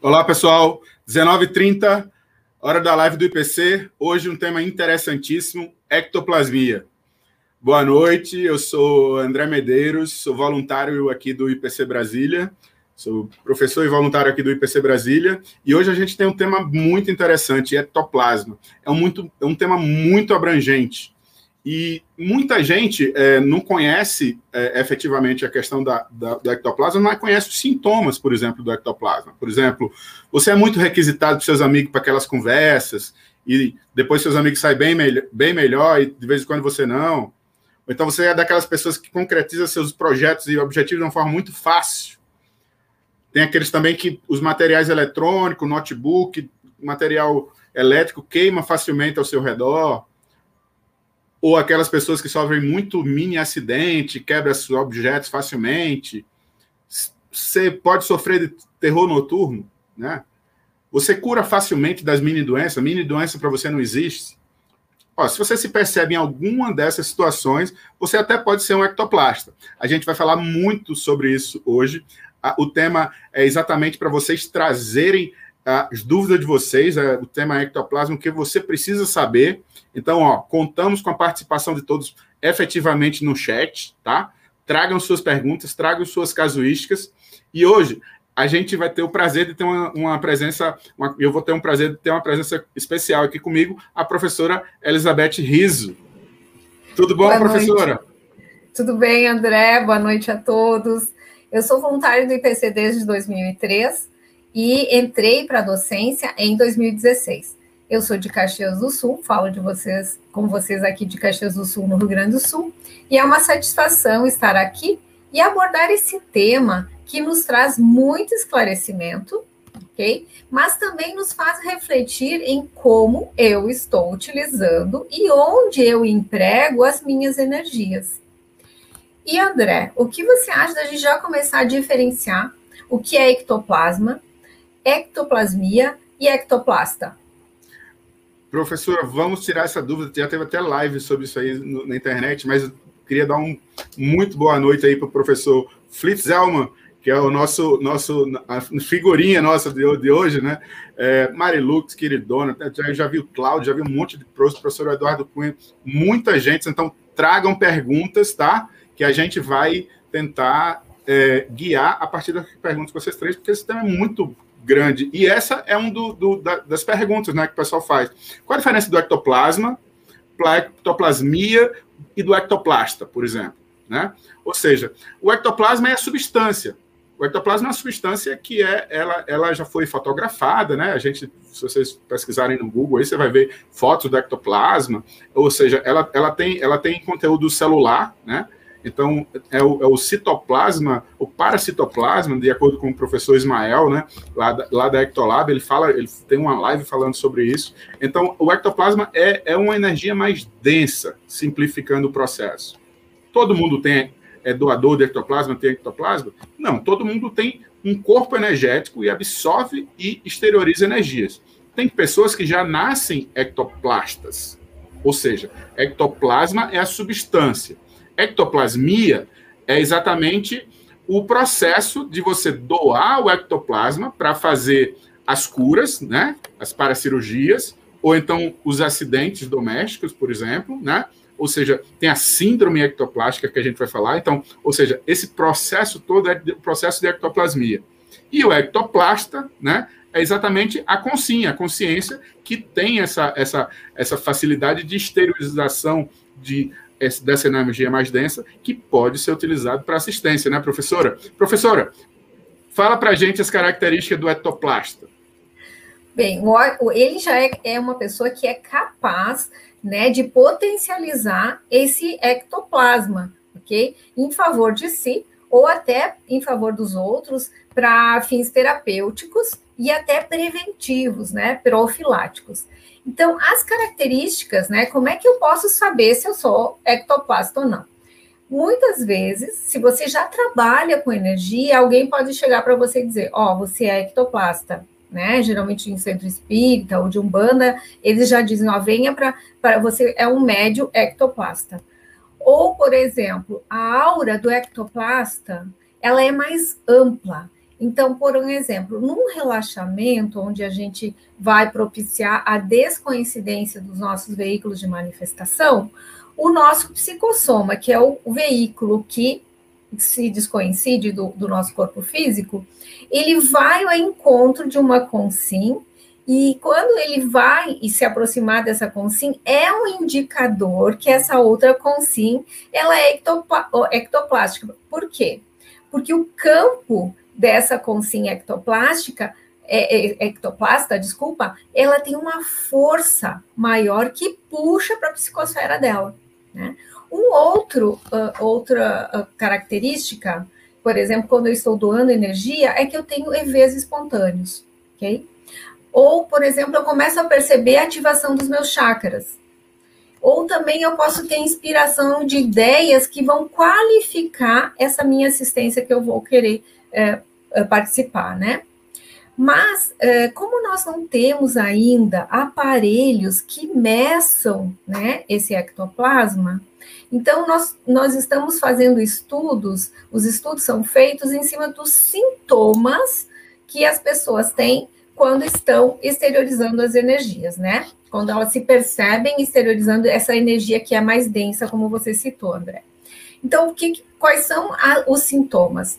Olá, pessoal. 19h30, hora da live do IPC. Hoje um tema interessantíssimo, ectoplasmia. Boa noite, eu sou André Medeiros, sou voluntário aqui do IPC Brasília, sou professor e voluntário aqui do IPC Brasília, e hoje a gente tem um tema muito interessante, ectoplasma. É um, muito, é um tema muito abrangente. E muita gente é, não conhece é, efetivamente a questão da, da, do ectoplasma, mas conhece os sintomas, por exemplo, do ectoplasma. Por exemplo, você é muito requisitado para seus amigos para aquelas conversas, e depois seus amigos saem bem, me bem melhor, e de vez em quando você não. Ou então você é daquelas pessoas que concretiza seus projetos e objetivos de uma forma muito fácil. Tem aqueles também que os materiais eletrônicos, notebook, material elétrico queima facilmente ao seu redor ou aquelas pessoas que sofrem muito mini acidente, quebra seus objetos facilmente. Você pode sofrer de terror noturno, né? Você cura facilmente das mini doenças. Mini doença para você não existe. Ó, se você se percebe em alguma dessas situações, você até pode ser um ectoplasta. A gente vai falar muito sobre isso hoje. O tema é exatamente para vocês trazerem as dúvidas de vocês, é, o tema é ectoplasma, o que você precisa saber. Então, ó, contamos com a participação de todos efetivamente no chat, tá? Tragam suas perguntas, tragam suas casuísticas. E hoje a gente vai ter o prazer de ter uma, uma presença, uma, eu vou ter um prazer de ter uma presença especial aqui comigo, a professora Elizabeth Riso. Tudo bom, Boa professora? Noite. Tudo bem, André? Boa noite a todos. Eu sou voluntária do IPC desde 2003 e entrei para a docência em 2016. Eu sou de Caxias do Sul, falo de vocês com vocês aqui de Caxias do Sul, no Rio Grande do Sul, e é uma satisfação estar aqui e abordar esse tema que nos traz muito esclarecimento, ok? Mas também nos faz refletir em como eu estou utilizando e onde eu emprego as minhas energias. E André, o que você acha da gente já começar a diferenciar o que é ectoplasma ectoplasmia e ectoplasta? Professora, vamos tirar essa dúvida. Já teve até live sobre isso aí no, na internet, mas eu queria dar um muito boa noite aí para o professor Flitz Zelman, que é o nosso, nosso a figurinha nossa de, de hoje, né? É, Marilux, queridona, já, já vi o Cláudio, já vi um monte de professor, professor Eduardo Cunha, muita gente. Então, tragam perguntas, tá? Que a gente vai tentar é, guiar a partir das perguntas que vocês três, porque esse tema é muito grande. E essa é um do, da, das perguntas né, que o pessoal faz. Qual a diferença do ectoplasma, ectoplasmia e do ectoplasta, por exemplo? Né? Ou seja, o ectoplasma é a substância. O ectoplasma é uma substância que é, ela, ela já foi fotografada, né? A gente, se vocês pesquisarem no Google, aí você vai ver fotos do ectoplasma. Ou seja, ela, ela, tem, ela tem conteúdo celular, né? Então, é o, é o, citoplasma, o paracitoplasma, de acordo com o professor Ismael, né, lá da, lá da Ectolab, ele fala, ele tem uma live falando sobre isso. Então, o ectoplasma é, é uma energia mais densa, simplificando o processo. Todo mundo tem é doador de ectoplasma, tem ectoplasma? Não, todo mundo tem um corpo energético e absorve e exterioriza energias. Tem pessoas que já nascem ectoplastas, ou seja, ectoplasma é a substância ectoplasmia é exatamente o processo de você doar o ectoplasma para fazer as curas, né, as paracirurgias, ou então os acidentes domésticos, por exemplo, né? Ou seja, tem a síndrome ectoplástica que a gente vai falar. Então, ou seja, esse processo todo é o processo de ectoplasmia. E o ectoplasta, né, é exatamente a consciência, a consciência que tem essa, essa, essa facilidade de esterilização de dessa energia mais densa que pode ser utilizado para assistência, né, professora? Professora, fala para a gente as características do ectoplasta. Bem, ele já é, é uma pessoa que é capaz né, de potencializar esse ectoplasma, ok? Em favor de si ou até em favor dos outros para fins terapêuticos e até preventivos, né, profiláticos. Então, as características, né? Como é que eu posso saber se eu sou ectoplasta ou não? Muitas vezes, se você já trabalha com energia, alguém pode chegar para você e dizer: Ó, oh, você é ectoplasta, né? Geralmente em centro espírita ou de umbanda, eles já dizem: Ó, venha para você, é um médio ectoplasta. Ou, por exemplo, a aura do ectoplasta, ela é mais ampla Então, por um exemplo, num relaxamento onde a gente vai propiciar a descoincidência dos nossos veículos de manifestação, o nosso psicossoma, que é o, veículo que se descoincide do, do nosso corpo físico, ele vai ao encontro de uma consim e quando ele vai e se aproximar dessa consim, é um indicador que essa outra consim ela é ectoplástica. Por quê? Porque o campo dessa consim ectoplástica, é, é, ectoplasta, desculpa, ela tem uma força maior que puxa para a psicosfera dela. Né? Um outro, uh, outra uh, característica, por exemplo, quando eu estou doando energia, é que eu tenho EVs espontâneos, ok? Ou, por exemplo, eu começo a perceber a ativação dos meus chakras. Ou também eu posso ter inspiração de ideias que vão qualificar essa minha assistência que eu vou querer é, é participar, né? Mas, é, como nós não temos ainda aparelhos que meçam né, esse ectoplasma, então nós, nós estamos fazendo estudos, os estudos são feitos em cima dos sintomas que as pessoas têm quando estão exteriorizando as energias, né? Quando elas se percebem exteriorizando essa energia que é mais densa, como você citou, André. Então, que, quais são a, os sintomas?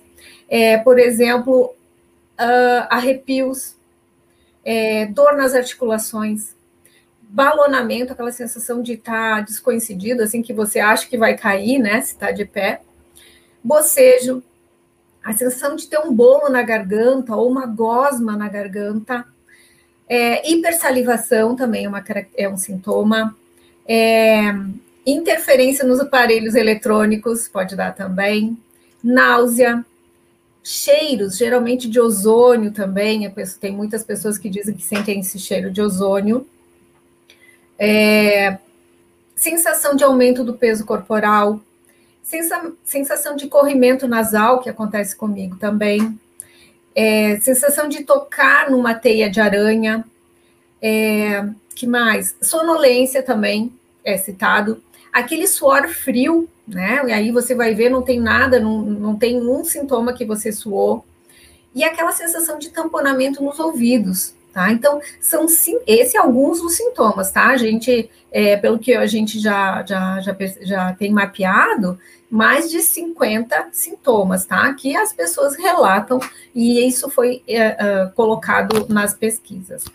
É, por exemplo, uh, arrepios, é, dor nas articulações, balonamento, aquela sensação de estar tá assim, que você acha que vai cair, né, se está de pé, bocejo, a sensação de ter um bolo na garganta ou uma gosma na garganta. É, hipersalivação também é, uma, é um sintoma. É, interferência nos aparelhos eletrônicos pode dar também. Náusea. Cheiros, geralmente de ozônio também. Tem muitas pessoas que dizem que sentem esse cheiro de ozônio. É, sensação de aumento do peso corporal, sensação de corrimento nasal, que acontece comigo também, é, sensação de tocar numa teia de aranha, é, que mais? Sonolência também é citado, aquele suor frio, né? E aí você vai ver, não tem nada, não, não tem um sintoma que você suou, e aquela sensação de tamponamento nos ouvidos, Tá? Então, são esses alguns dos sintomas, tá? A gente, é, pelo que a gente já, já, já, já tem mapeado, mais de 50 sintomas, tá? Que as pessoas relatam, e isso foi é, é, colocado nas pesquisas.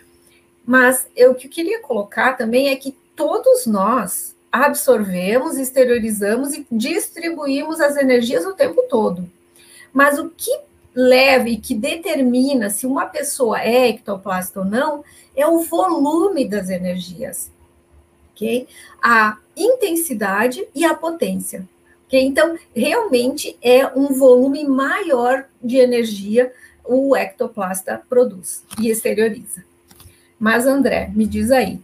Mas eu, o que eu queria colocar também é que todos nós absorvemos, exteriorizamos e distribuímos as energias o tempo todo. Mas o que leva e que determina se uma pessoa é ectoplasta ou não é o volume das energias, ok? A intensidade e a potência. Okay? Então, realmente é um volume maior de energia o ectoplasta produz e exterioriza. Mas, André, me diz aí,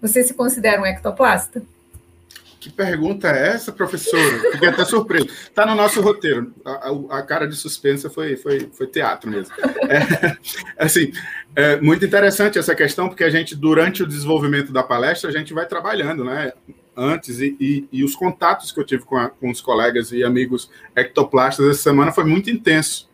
você se considera um ectoplasta? Que pergunta é essa, professora? Fiquei até surpreso. Está no nosso roteiro. A, a, a, cara de suspensa foi, foi, foi teatro mesmo. É, assim, é muito interessante essa questão, porque a gente, durante o desenvolvimento da palestra, a gente vai trabalhando, né? Antes, e, e, e os contatos que eu tive com, a, com os colegas e amigos ectoplastas essa semana foi muito intenso.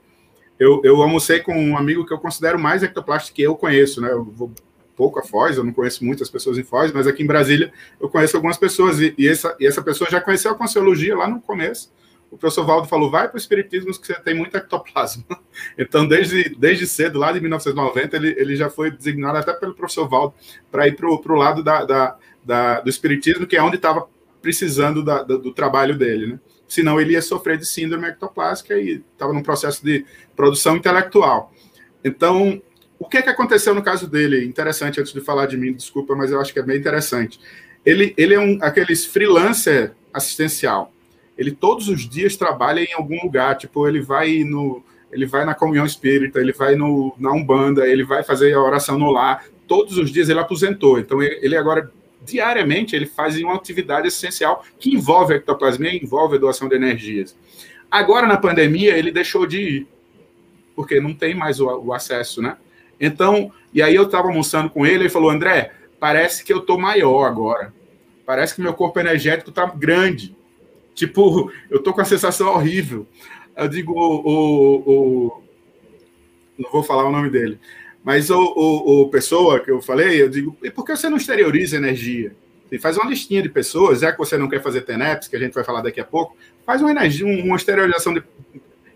Eu, eu almocei com um amigo que eu considero mais ectoplasta que eu conheço, né? Eu vou pouco a Foz, eu não conheço muitas pessoas em Foz, mas aqui em Brasília eu conheço algumas pessoas, e, e essa, e essa pessoa já conheceu a Consciologia lá no começo. O professor Valdo falou, vai para o Espiritismo que você tem muito ectoplasma. Então, desde, desde cedo, lá de 1990, ele, ele já foi designado até pelo professor Valdo para ir para o lado da, da, da, do Espiritismo, que é onde estava precisando da, do, do trabalho dele, né? Senão ele ia sofrer de síndrome ectoplástica e estava num processo de produção intelectual. Então, o que, é que aconteceu no caso dele? Interessante, antes de falar de mim, desculpa, mas eu acho que é bem interessante. Ele, ele é um aqueles freelancer assistencial. Ele todos os dias trabalha em algum lugar, tipo, ele vai no ele vai na comunhão espírita, ele vai no, na Umbanda, ele vai fazer a oração no lar. Todos os dias ele aposentou. Então ele, ele agora diariamente ele faz uma atividade essencial que envolve a ectoplasmia, envolve a doação de energias. Agora na pandemia ele deixou de ir, porque não tem mais o, o acesso, né? Então, e aí eu estava almoçando com ele, ele falou, André, parece que eu tô maior agora. Parece que meu corpo energético tá grande. Tipo, eu tô com a sensação horrível. Eu digo, o, o, não vou falar o nome dele. Mas o, o, o pessoa que eu falei, eu digo, e por que você não exterioriza energia? E faz uma listinha de pessoas, já que você não quer fazer TENEPS, que a gente vai falar daqui a pouco, faz uma energia, uma exteriorização de.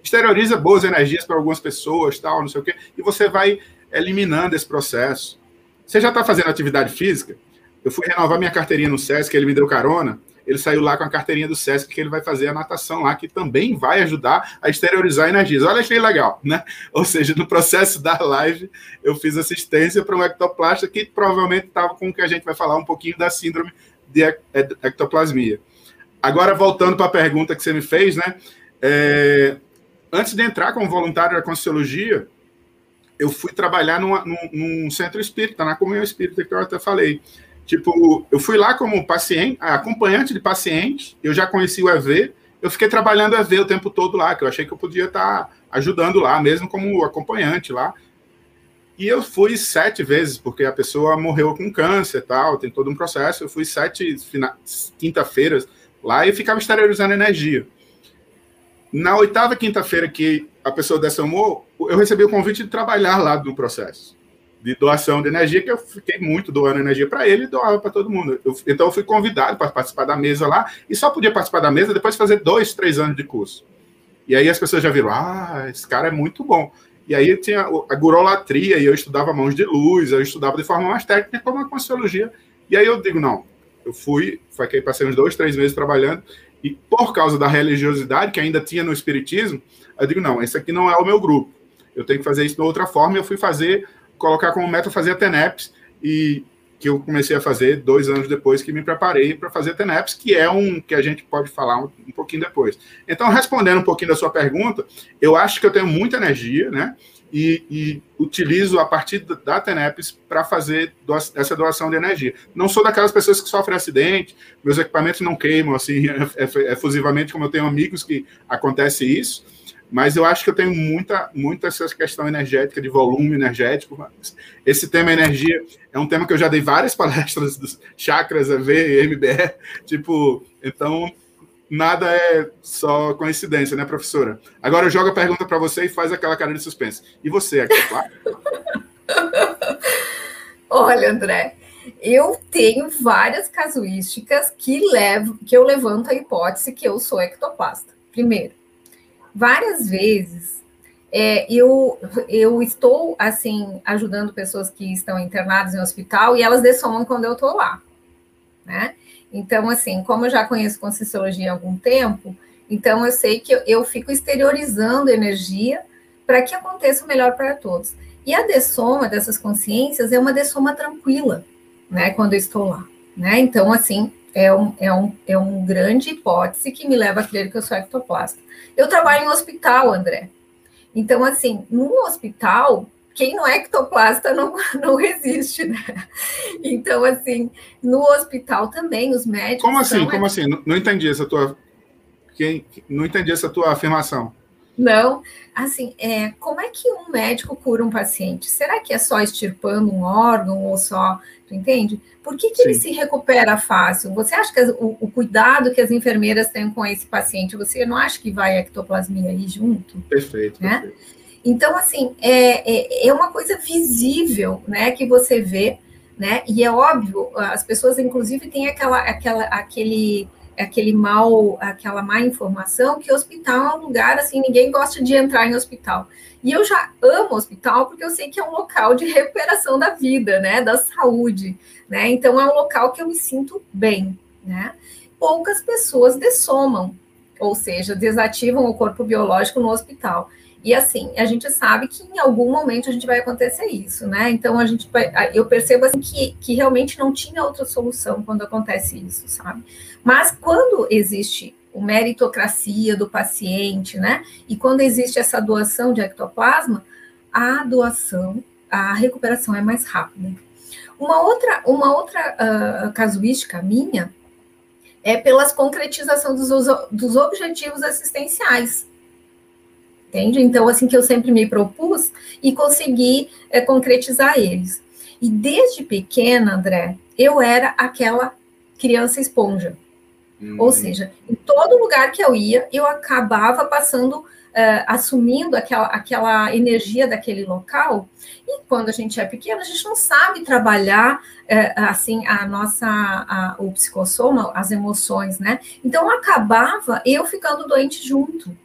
Exterioriza boas energias para algumas pessoas, tal, não sei o quê, e você vai eliminando esse processo. Você já está fazendo atividade física? Eu fui renovar minha carteirinha no SESC, ele me deu carona ele saiu lá com a carteirinha do SESC, que ele vai fazer a natação lá, que também vai ajudar a exteriorizar energias. Olha, achei legal, né? Ou seja, no processo da live, eu fiz assistência para um ectoplasta que provavelmente estava com o que a gente vai falar um pouquinho da síndrome de ectoplasmia. Agora, voltando para a pergunta que você me fez, né? É, antes de entrar como voluntário da Consciologia, eu fui trabalhar numa, num, num, centro espírita, na comunhão espírita, que eu até falei. Tipo, eu fui lá como paciente, acompanhante de paciente, eu já conheci o EV, eu fiquei trabalhando EV o tempo todo lá, que eu achei que eu podia estar ajudando lá, mesmo como acompanhante lá. E eu fui sete vezes, porque a pessoa morreu com câncer e tal, tem todo um processo. Eu fui sete quinta-feiras lá e ficava exteriorizando energia. Na oitava quinta-feira que a pessoa dessomou, eu recebi o convite de trabalhar lá no processo de doação de energia, que eu fiquei muito doando energia para ele e doava para todo mundo. Eu, então, eu fui convidado para participar da mesa lá e só podia participar da mesa depois de fazer dois, três anos de curso. E aí as pessoas já viram: ah, esse cara é muito bom. E aí tinha a gurolatria, e eu estudava mãos de luz, eu estudava de forma mais técnica, como a consciologia. E aí eu digo: não, eu fui, fiquei, passei uns dois, três meses trabalhando, e por causa da religiosidade que ainda tinha no espiritismo, eu digo: não, esse aqui não é o meu grupo. Eu tenho que fazer isso de outra forma, eu fui fazer colocar como meta fazer a TENEPS, e que eu comecei a fazer dois anos depois que me preparei para fazer TENEPS, que é um que a gente pode falar um, um, pouquinho depois. Então, respondendo um pouquinho da sua pergunta, eu acho que eu tenho muita energia, né? E, e utilizo a partir da TENEPS para fazer essa doação de energia. Não sou daquelas pessoas que sofrem acidente, meus equipamentos não queimam assim efusivamente, como eu tenho amigos que acontece isso mas eu acho que eu tenho muita, muita essa questão energética, de volume energético. Esse tema energia é um tema que eu já dei várias palestras dos chakras, EV, MBR, tipo, então nada é só coincidência, né, professora? Agora eu jogo a pergunta para você e faz aquela cara de suspense. E você, aqui, claro? Olha, André, eu tenho várias casuísticas que levo, que eu levanto a hipótese que eu sou ectoplasta. Primeiro, várias vezes é, eu, eu estou, assim, ajudando pessoas que estão internadas em hospital e elas dessomam quando eu estou lá, né? Então, assim, como eu já conheço Conscienciologia há algum tempo, então eu sei que eu, fico exteriorizando energia para que aconteça o melhor para todos. E a dessoma dessas consciências é uma dessoma tranquila, né, quando eu estou lá, né? Então, assim, é um, é um, é um grande hipótese que me leva a crer que eu sou ectoplasta. Eu trabalho em hospital, André. Então, assim, no hospital, quem não é ectoplasta não, não resiste, né? Então, assim, no hospital também, os médicos. Como assim? Como assim? Não, não entendi essa tua. Quem, não entendi essa tua afirmação. Não, assim, é, como é que um médico cura um paciente? Será que é só extirpando um órgão ou só, tu entende? Por que, que ele se recupera fácil? Você acha que o, o, cuidado que as enfermeiras têm com esse paciente, você não acha que vai a ectoplasmia aí junto? Perfeito. Né? perfeito. Então, assim, é, é, é uma coisa visível, né, que você vê, né, e é óbvio, as pessoas, inclusive, têm aquela, aquela, aquele aquele mal, aquela má informação que hospital é um lugar assim, ninguém gosta de entrar em hospital. E eu já amo hospital porque eu sei que é um local de recuperação da vida, né, da saúde, né? Então é um local que eu me sinto bem, né? Poucas pessoas dessomam, ou seja, desativam o corpo biológico no hospital. E assim, a gente sabe que em algum momento a gente vai acontecer isso, né? Então a gente eu percebo assim que, que realmente não tinha outra solução quando acontece isso, sabe? Mas quando existe o meritocracia do paciente, né? E quando existe essa doação de ectoplasma, a doação, a recuperação é mais rápida. Uma outra, uma outra uh, casuística minha é pelas concretização dos, dos objetivos assistenciais entende? Então, assim que eu sempre me propus e consegui é, concretizar eles. E desde pequena, André, eu era aquela criança esponja. Hum. Ou seja, em todo lugar que eu ia, eu acabava passando uh, assumindo aquela, aquela energia daquele local. E quando a gente é pequeno, a gente não sabe trabalhar uh, assim a nossa a, o psicossoma, as emoções, né? Então acabava eu ficando doente junto.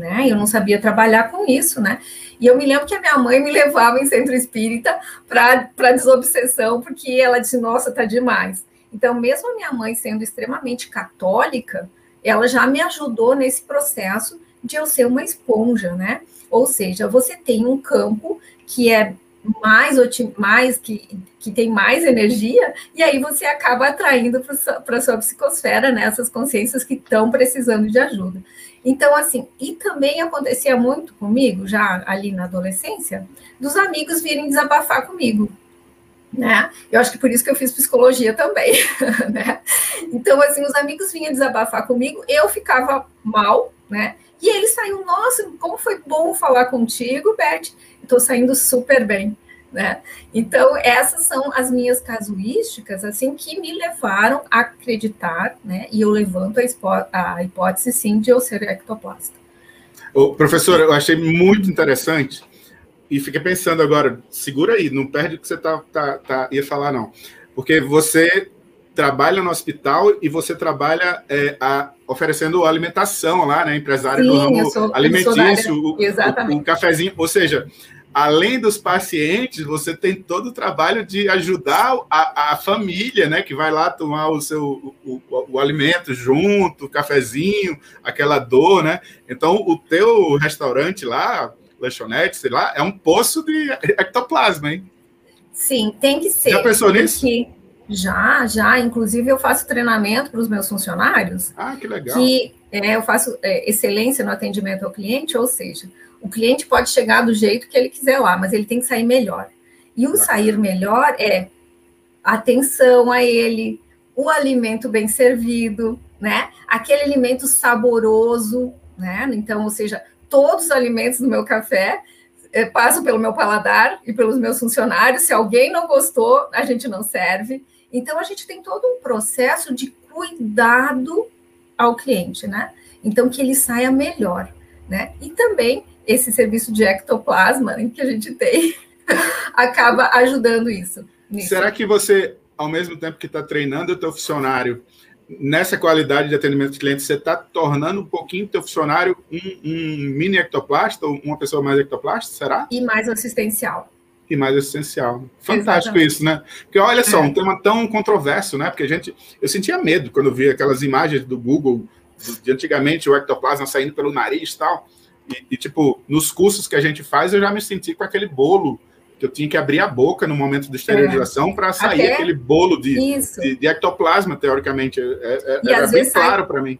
Né? Eu não sabia trabalhar com isso, né? E eu me lembro que a minha mãe me levava em centro espírita para desobsessão, porque ela disse: Nossa, tá demais. Então, mesmo a minha mãe sendo extremamente católica, ela já me ajudou nesse processo de eu ser uma esponja, né? Ou seja, você tem um campo que é mais, mais que, que tem mais energia, e aí você acaba atraindo para a sua psicosfera né, essas consciências que estão precisando de ajuda. Então, assim, e também acontecia muito comigo, já ali na adolescência, dos amigos virem desabafar comigo. Né? Eu acho que por isso que eu fiz psicologia também, né? Então, assim, os amigos vinham desabafar comigo, eu ficava mal, né? E eles saíam, nossa, como foi bom falar contigo, Beth. Estou saindo super bem, né? Então, essas são as minhas casuísticas, assim, que me levaram a acreditar, né? E eu levanto a, a hipótese, sim, de eu ser ectoplasta. Ô, professora, eu achei muito interessante e fiquei pensando agora, segura aí, não perde o que você tá, tá, tá, ia falar, não. Porque você trabalha no hospital e você trabalha é, a, oferecendo alimentação lá, né? Empresário Sim, do ramo alimentício, o, o, o, cafezinho. Ou seja, além dos pacientes, você tem todo o trabalho de ajudar a, a família, né? Que vai lá tomar o seu o, o, alimento junto, o cafezinho, aquela dor, né? Então, o teu restaurante lá, lanchonete, sei lá, é um poço de ectoplasma, hein? Sim, tem que ser. Já pensou nisso? Já, já. Inclusive, eu faço treinamento para os meus funcionários. Ah, que legal. Que é, eu faço é, excelência no atendimento ao cliente, ou seja, o cliente pode chegar do jeito que ele quiser lá, mas ele tem que sair melhor. E o sair melhor é atenção a ele, o alimento bem servido, né? Aquele alimento saboroso, né? Então, ou seja, todos os alimentos do meu café é, passam pelo meu paladar e pelos meus funcionários. Se alguém não gostou, a gente não serve. Então, a gente tem todo um processo de cuidado ao cliente, né? Então, que ele saia melhor, né? E também esse serviço de ectoplasma que a gente tem acaba ajudando isso. Nisso. Será que você, ao mesmo tempo que está treinando o teu funcionário nessa qualidade de atendimento de cliente, você está tornando um pouquinho o teu funcionário um, um mini ectoplasta, ou uma pessoa mais ectoplasta, será? E mais assistencial e mais essencial. Fantástico Exatamente. isso, né? Porque olha só, é. um tema tão controverso, né? Porque a gente, eu sentia medo quando eu via aquelas imagens do Google de antigamente o ectoplasma saindo pelo nariz e tal. E, e, tipo, nos cursos que a gente faz, eu já me senti com aquele bolo que eu tinha que abrir a boca no momento da esterilização é. para sair Até aquele bolo de, de, de, ectoplasma, teoricamente. É, é, era bem claro para mim.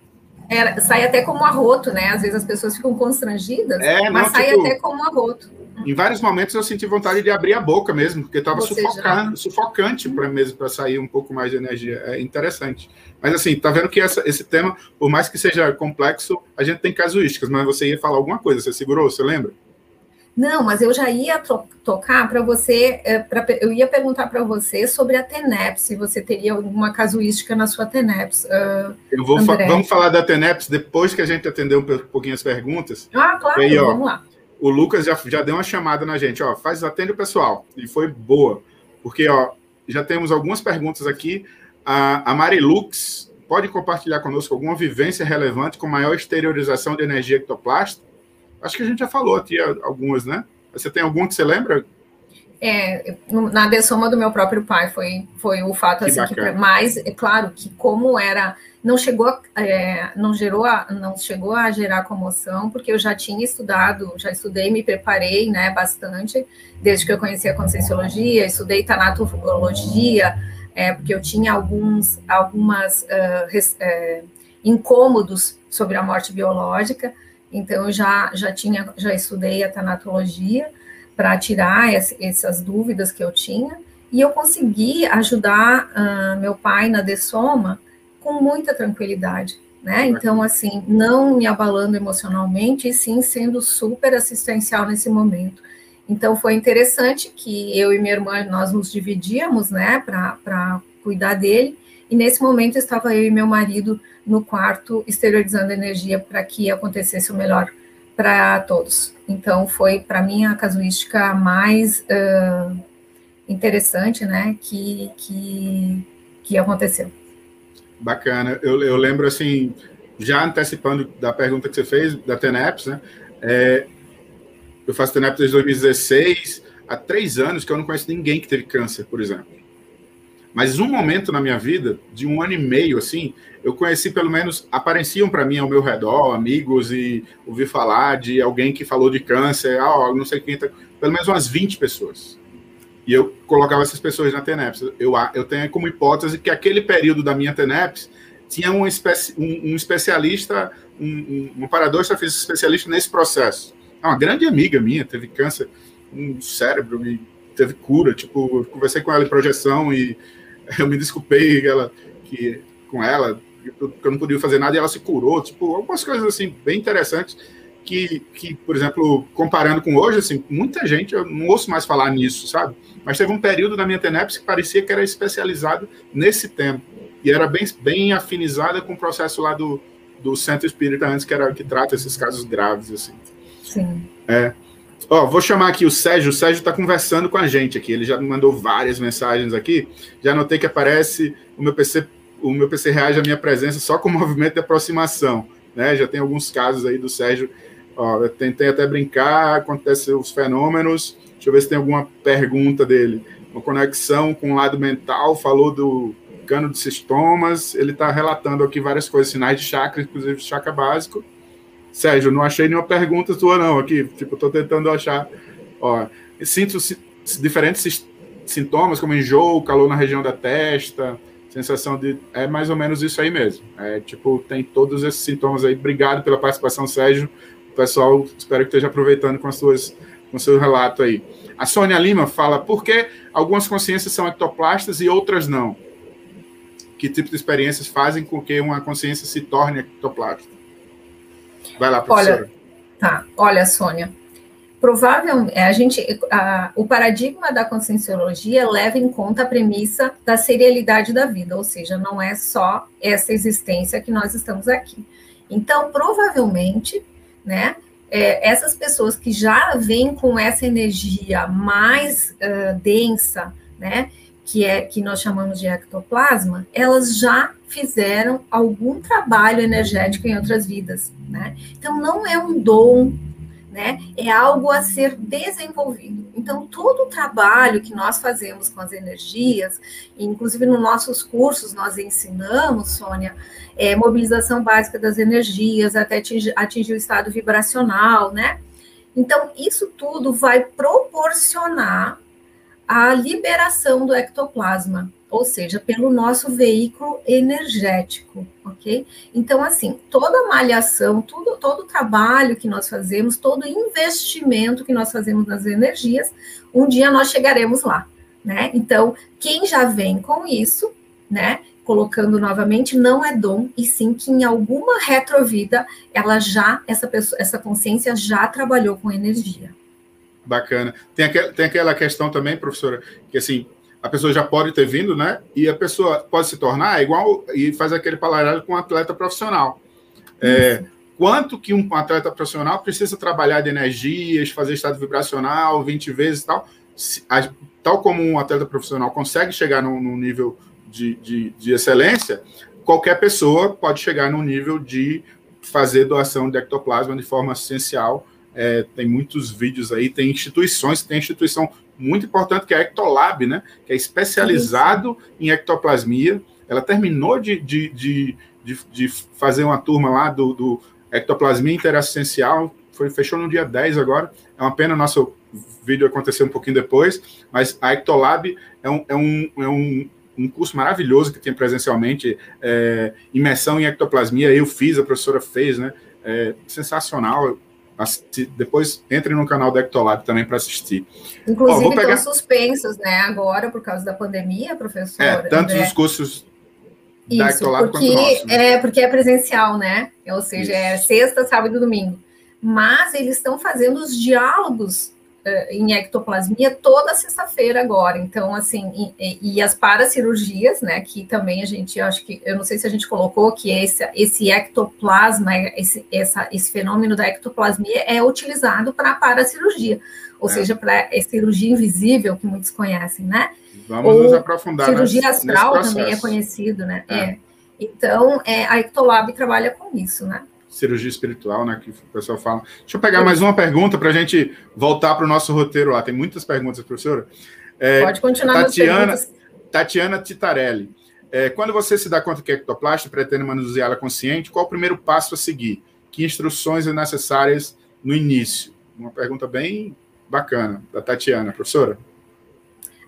Sai até como arroto, né? Às vezes as pessoas ficam constrangidas, é, mas não, sai tipo, até como arroto em vários momentos eu senti vontade de abrir a boca mesmo, porque estava sufocando, sufocante para mesmo para sair um pouco mais de energia. É interessante. Mas assim, tá vendo que essa, esse tema, por mais que seja complexo, a gente tem casuísticas, mas você ia falar alguma coisa, você segurou, você lembra? Não, mas eu já ia tocar para você, é, pra, eu ia perguntar para você sobre a TENEPS, se você teria alguma casuística na sua TENEPS. Uh, eu vou fa vamos falar da TENEPS depois que a gente atender um pouquinho as perguntas. Ah, claro, aí, ó, vamos lá o Lucas já, já deu uma chamada na gente, ó, faz atende o pessoal, e foi boa, porque ó, já temos algumas perguntas aqui. A, a Marilux pode compartilhar conosco alguma vivência relevante com maior exteriorização de energia ectoplasta? Acho que a gente já falou aqui algumas, né? Você tem alguma que você lembra? É, na dessoma do meu próprio pai foi, foi o fato que assim que mais é claro que como era não chegou é, não gerou a, não chegou a gerar comoção porque eu já tinha estudado já estudei me preparei né bastante desde que eu conheci a conscienciologia estudei tanatologia é, porque eu tinha alguns algumas uh, res, é, incômodos sobre a morte biológica então eu já já tinha já estudei a tanatologia para tirar essas dúvidas que eu tinha, e eu consegui ajudar uh, meu pai na dessoma com muita tranquilidade, né? Então, assim, não me abalando emocionalmente, e sim sendo super assistencial nesse momento. Então, foi interessante que eu e minha irmã, nós nos dividíamos, né, para cuidar dele, e nesse momento estava eu e meu marido no quarto exteriorizando energia para que acontecesse o melhor para todos. Então, foi, para mim, a casuística mais uh, interessante, né, que, que, que aconteceu. Bacana. Eu, eu lembro, assim, já antecipando da pergunta que você fez, da TENEPS, né, é, eu faço TENEPS desde 2016, há três anos que eu não conheço ninguém que teve câncer, por exemplo. Mas um momento na minha vida, de um ano e meio, assim, eu conheci pelo menos, apareciam para mim ao meu redor, amigos, e ouvi falar de alguém que falou de câncer, ah, não sei quem, tá, pelo menos umas 20 pessoas. E eu colocava essas pessoas na TENEPS. Eu, eu tenho como hipótese que aquele período da minha TENEPS tinha um, especi, um, um especialista, um, um, um parador especialista nesse processo. É uma grande amiga minha teve câncer no cérebro e teve cura. Tipo, eu conversei com ela em projeção e eu me desculpei ela, que, com ela, que eu não podia fazer nada e ela se curou. Tipo, algumas coisas assim bem interessantes que, que, por exemplo, comparando com hoje, assim, muita gente, eu não ouço mais falar nisso, sabe? Mas teve um período na minha TENEPS que parecia que era especializado nesse tema. E era bem, bem afinizada com o processo lá do, do Centro Espírita antes, que era que trata esses casos graves, assim. Sim. É. Ó, vou chamar aqui o Sérgio. O Sérgio está conversando com a gente aqui. Ele já me mandou várias mensagens aqui. Já notei que aparece o meu PC, o meu PC reage à minha presença só com movimento de aproximação. Né? Já tem alguns casos aí do Sérgio. Ó, eu tentei até brincar, acontecem os fenômenos. Deixa eu ver se tem alguma pergunta dele. Uma conexão com o lado mental, falou do cano de sistomas. Ele está relatando aqui várias coisas, sinais de chakra, inclusive chakra básico. Sérgio, não achei nenhuma pergunta tua, não, aqui. Tipo, estou tentando achar. Ó, sinto diferentes sintomas, como enjoo, calor na região da testa, sensação de. É mais ou menos isso aí mesmo. É, tipo, tem todos esses sintomas aí. Obrigado pela participação, Sérgio. O pessoal, espero que esteja aproveitando com, as suas, com o seu relato aí. A Sônia Lima fala: por que algumas consciências são ectoplastas e outras não? Que tipo de experiências fazem com que uma consciência se torne ectoplasta? Vai lá, professora. Olha, tá. Olha, Sônia, provavelmente a gente, a, o paradigma da conscienciologia leva em conta a premissa da serialidade da vida, ou seja, não é só essa existência que nós estamos aqui. Então, provavelmente, né, é, essas pessoas que já vêm com essa energia mais uh, densa, né, que é que nós chamamos de ectoplasma, elas já fizeram algum trabalho energético em outras vidas, né? Então não é um dom, né? É algo a ser desenvolvido. Então todo o trabalho que nós fazemos com as energias, inclusive nos nossos cursos nós ensinamos, Sônia, é, mobilização básica das energias até atingir, atingir o estado vibracional, né? Então isso tudo vai proporcionar a liberação do ectoplasma, ou seja, pelo nosso veículo energético, ok? Então, assim, toda malhação, tudo, todo o trabalho que nós fazemos, todo investimento que nós fazemos nas energias, um dia nós chegaremos lá, né? Então, quem já vem com isso, né? Colocando novamente, não é dom, e sim que em alguma retrovida ela já, essa pessoa, essa consciência já trabalhou com energia. Bacana. Tem, aquel, tem aquela questão também, professora, que assim, a pessoa já pode ter vindo, né? E a pessoa pode se tornar igual e faz aquele paralelo com um atleta profissional. É, quanto que um atleta profissional precisa trabalhar de energias, fazer estado vibracional 20 vezes e tal, se, a, tal como um atleta profissional consegue chegar num, num nível de, de, de, excelência, qualquer pessoa pode chegar num nível de fazer doação de ectoplasma de forma essencial é, tem muitos vídeos aí, tem instituições, tem instituição muito importante que é a Ectolab, né? Que é especializado em ectoplasmia. Ela terminou de, de, de, de, de fazer uma turma lá do, do Ectoplasmia Interassistencial, foi, fechou no dia 10 agora. É uma pena nosso vídeo acontecer um pouquinho depois, mas a Ectolab é um, é um, é um, um curso maravilhoso que tem presencialmente, é, imersão em ectoplasmia, eu fiz, a professora fez, né? É, sensacional, depois entre no canal da Ectolab também para assistir. Inclusive, Ó, pegar... estão suspensos, né? Agora, por causa da pandemia, professor. É, tanto os cursos da Isso, Ectolab porque, quanto nosso, né? É, porque é presencial, né? Ou seja, é Isso. é sexta, sábado e domingo. Mas eles estão fazendo os diálogos em ectoplasmia toda sexta-feira agora. Então, assim, e, e, as paracirurgias, né, que também a gente, acho que, eu não sei se a gente colocou que esse, esse ectoplasma, esse, essa, esse fenômeno da ectoplasmia é utilizado para paracirurgia, ou é. seja, para cirurgia invisível, que muitos conhecem, né? Vamos ou nos aprofundar Cirurgia nesse, astral também é conhecido, né? É. é. Então, é, a Ectolab trabalha com isso, né? Cirurgia espiritual, né? Que o pessoal fala. Deixa eu pegar mais uma pergunta para a gente voltar para o nosso roteiro lá. Tem muitas perguntas, professora. É, Pode continuar Tatiana, Tatiana Titarelli. É, quando você se dá conta que é ectoplasta e pretende manuseá-la consciente, qual o primeiro passo a seguir? Que instruções são necessárias no início? Uma pergunta bem bacana da Tatiana, professora.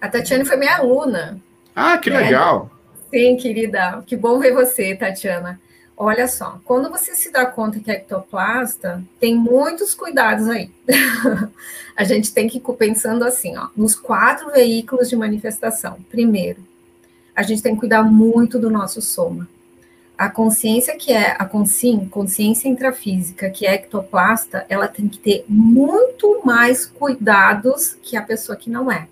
A Tatiana foi minha aluna. Ah, que né? legal. Sim, querida. Que bom ver você, Tatiana. Olha só, quando você se dá conta que é ectoplasta, tem muitos cuidados aí. a gente tem que ir pensando assim, ó, nos quatro veículos de manifestação. Primeiro, a gente tem que cuidar muito do nosso soma. A consciência que é a consciência intrafísica, que é ectoplasta, ela tem que ter muito mais cuidados que a pessoa que não é.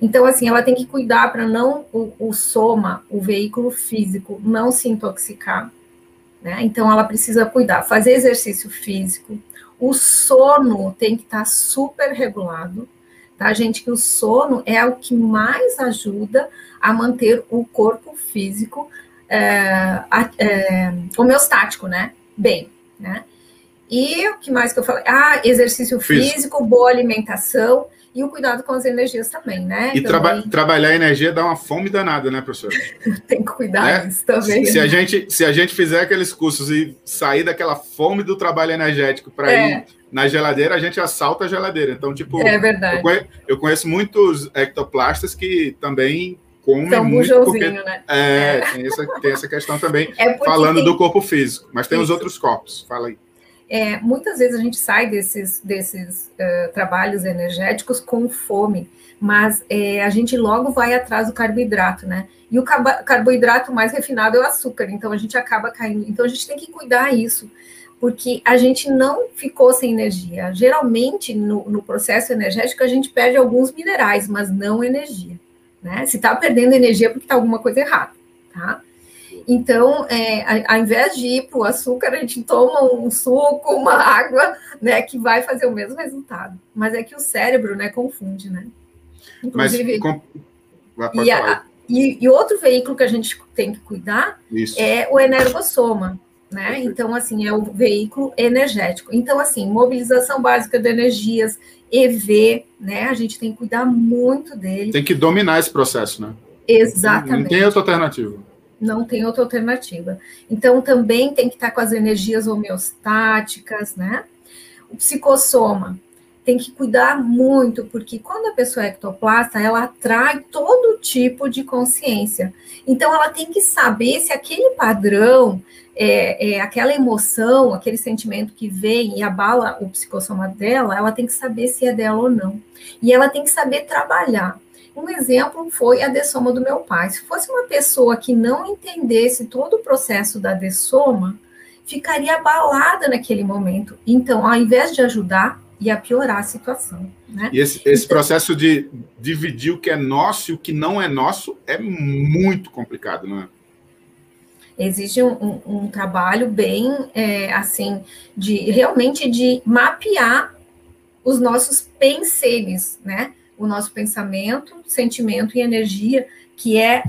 Então, assim, ela tem que cuidar para não o, o soma, o veículo físico, não se intoxicar né? Então, ela precisa cuidar, fazer exercício físico. O sono tem que estar super regulado, tá, gente? Que o sono é o que mais ajuda a manter o corpo físico é, é, homeostático, né? Bem, né? E o que mais que eu falei? Ah, exercício físico, físico boa alimentação e o cuidado com as energias também, né? E traba trabalhar a energia dá uma fome danada, né, professor? Tem que cuidar né? disso também. Se, a gente, se a gente fizer aqueles cursos e sair daquela fome do trabalho energético para é. ir na geladeira, a gente assalta a geladeira. Então, tipo, é verdade. Eu, conheço, eu conheço muitos ectoplastas que também comem São muito porque, né? É, é. Tem, essa, tem essa questão também, é falando tem... do corpo físico. Mas tem Isso. os outros corpos. Fala aí. É, muitas vezes a gente sai desses, desses uh, trabalhos energéticos com fome, mas é, a gente logo vai atrás do carboidrato, né? E o carboidrato mais refinado é o açúcar, então a gente acaba caindo. Então a gente tem que cuidar isso, porque a gente não ficou sem energia. Geralmente, no, no processo energético, a gente perde alguns minerais, mas não energia. Né? Se está perdendo energia, é porque está alguma coisa errada, tá? Então, é, ao invés de ir para o açúcar, a gente toma um suco, uma água, né, que vai fazer o mesmo resultado. Mas é que o cérebro, né, confunde, né? Inclusive, Mas, com... e, a, e, e, outro veículo que a gente tem que cuidar Isso. é o energossoma, né? Perfeito. Então, assim, é o veículo energético. Então, assim, mobilização básica de energias, EV, né? A gente tem que cuidar muito dele. Tem que dominar esse processo, né? Exatamente. Não tem outra alternativa não tem outra alternativa. Então, também tem que estar com as energias homeostáticas, né? O psicossoma tem que cuidar muito, porque quando a pessoa é ectoplasta, ela atrai todo tipo de consciência. Então, ela tem que saber se aquele padrão, é, é, aquela emoção, aquele sentimento que vem e abala o psicossoma dela, ela tem que saber se é dela ou não. E ela tem que saber trabalhar. Um exemplo foi a dessoma do meu pai. Se fosse uma pessoa que não entendesse todo o processo da dessoma, ficaria abalada naquele momento. Então, ao invés de ajudar, ia piorar a situação. Né? E esse, esse então, processo de dividir o que é nosso e o que não é nosso é muito complicado, não é? Exige um, um, um trabalho bem, é, assim, de realmente de mapear os nossos penseres, né? O nosso pensamento, sentimento e energia, que é,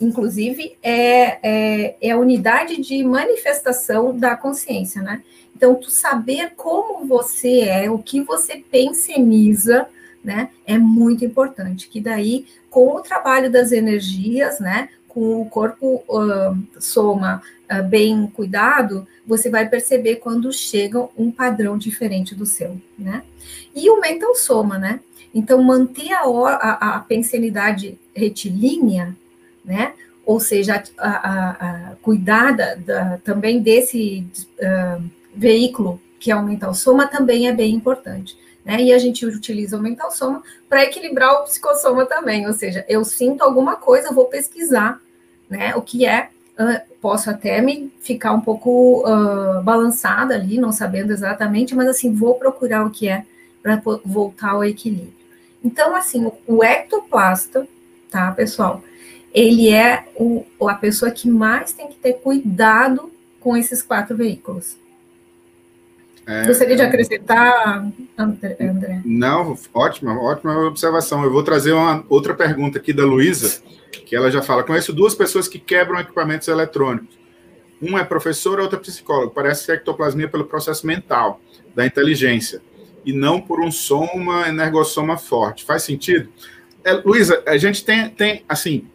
inclusive, é, é, é, a unidade de manifestação da consciência, né? Então, tu saber como você é, o que você pensemiza, né, é muito importante. Que daí, com o trabalho das energias, né, com o corpo uh, soma uh, bem cuidado, você vai perceber quando chega um padrão diferente do seu, né? E o mental soma, né? Então, manter a, a, a retilínea, né? Ou seja, a, a, cuidar da, da, também desse uh, veículo que é o mental soma também é bem importante. Né? E a gente utiliza o mental soma para equilibrar o psicossoma também, ou seja, eu sinto alguma coisa, vou pesquisar, né? O que é, uh, posso até me ficar um pouco uh, balançada ali, não sabendo exatamente, mas assim, vou procurar o que é para voltar ao equilíbrio. Então, assim, o ectoplasta, tá, pessoal? Ele é o, a pessoa que mais tem que ter cuidado com esses quatro veículos. É, Gostaria de acrescentar, André? Não, ótima, ótima observação. Eu vou trazer uma outra pergunta aqui da Luísa, que ela já fala. Conheço duas pessoas que quebram equipamentos eletrônicos. Um é professor, a outra é psicólogo. Parece que é ectoplasmia pelo processo mental, da inteligência, e não por um soma, energossoma forte. Faz sentido? É, Luísa, a gente tem, tem, assim,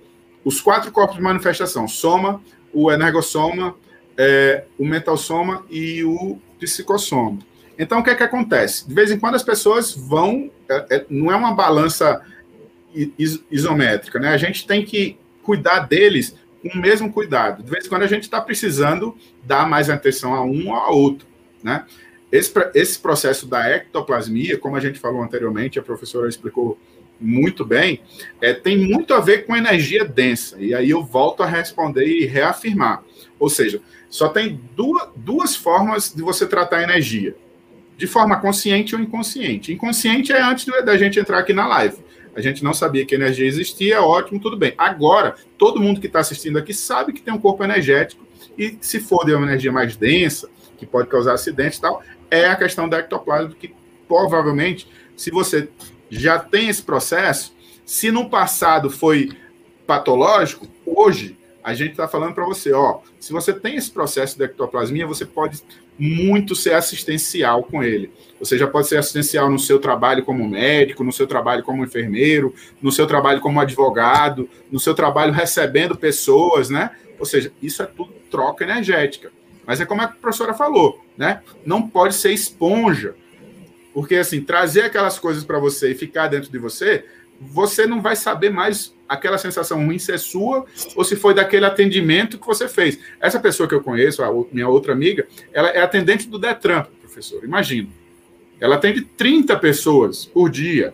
os quatro corpos de manifestação: soma, o energossoma, é, o mental soma e o psicossoma. Então, o que é que acontece? De vez em quando as pessoas vão, é, é, não é uma balança is, isométrica, né? A gente tem que cuidar deles com o mesmo cuidado. De vez em quando a gente está precisando dar mais atenção a um ou a outro, né? Esse, esse processo da ectoplasmia, como a gente falou anteriormente, a professora explicou muito bem, é, tem muito a ver com energia densa. E aí eu volto a responder e reafirmar. Ou seja, só tem duas, duas formas de você tratar energia: de forma consciente ou inconsciente. Inconsciente é antes da gente entrar aqui na live. A gente não sabia que energia existia, ótimo, tudo bem. Agora, todo mundo que está assistindo aqui sabe que tem um corpo energético, e se for de uma energia mais densa, que pode causar acidente e tal, é a questão da ectoplasma, que provavelmente, se você já tem esse processo, se no passado foi patológico, hoje a gente está falando para você, ó, se você tem esse processo de ectoplasmia, você pode muito ser assistencial com ele. Você já pode ser assistencial no seu trabalho como médico, no seu trabalho como enfermeiro, no seu trabalho como advogado, no seu trabalho recebendo pessoas, né? Ou seja, isso é tudo troca energética. Mas é como a professora falou, né? Não pode ser esponja. Porque, assim, trazer aquelas coisas para você e ficar dentro de você, você não vai saber mais aquela sensação ruim se é sua ou se foi daquele atendimento que você fez. Essa pessoa que eu conheço, a minha outra amiga, ela é atendente do Detran, professor, imagina. Ela atende 30 pessoas por dia,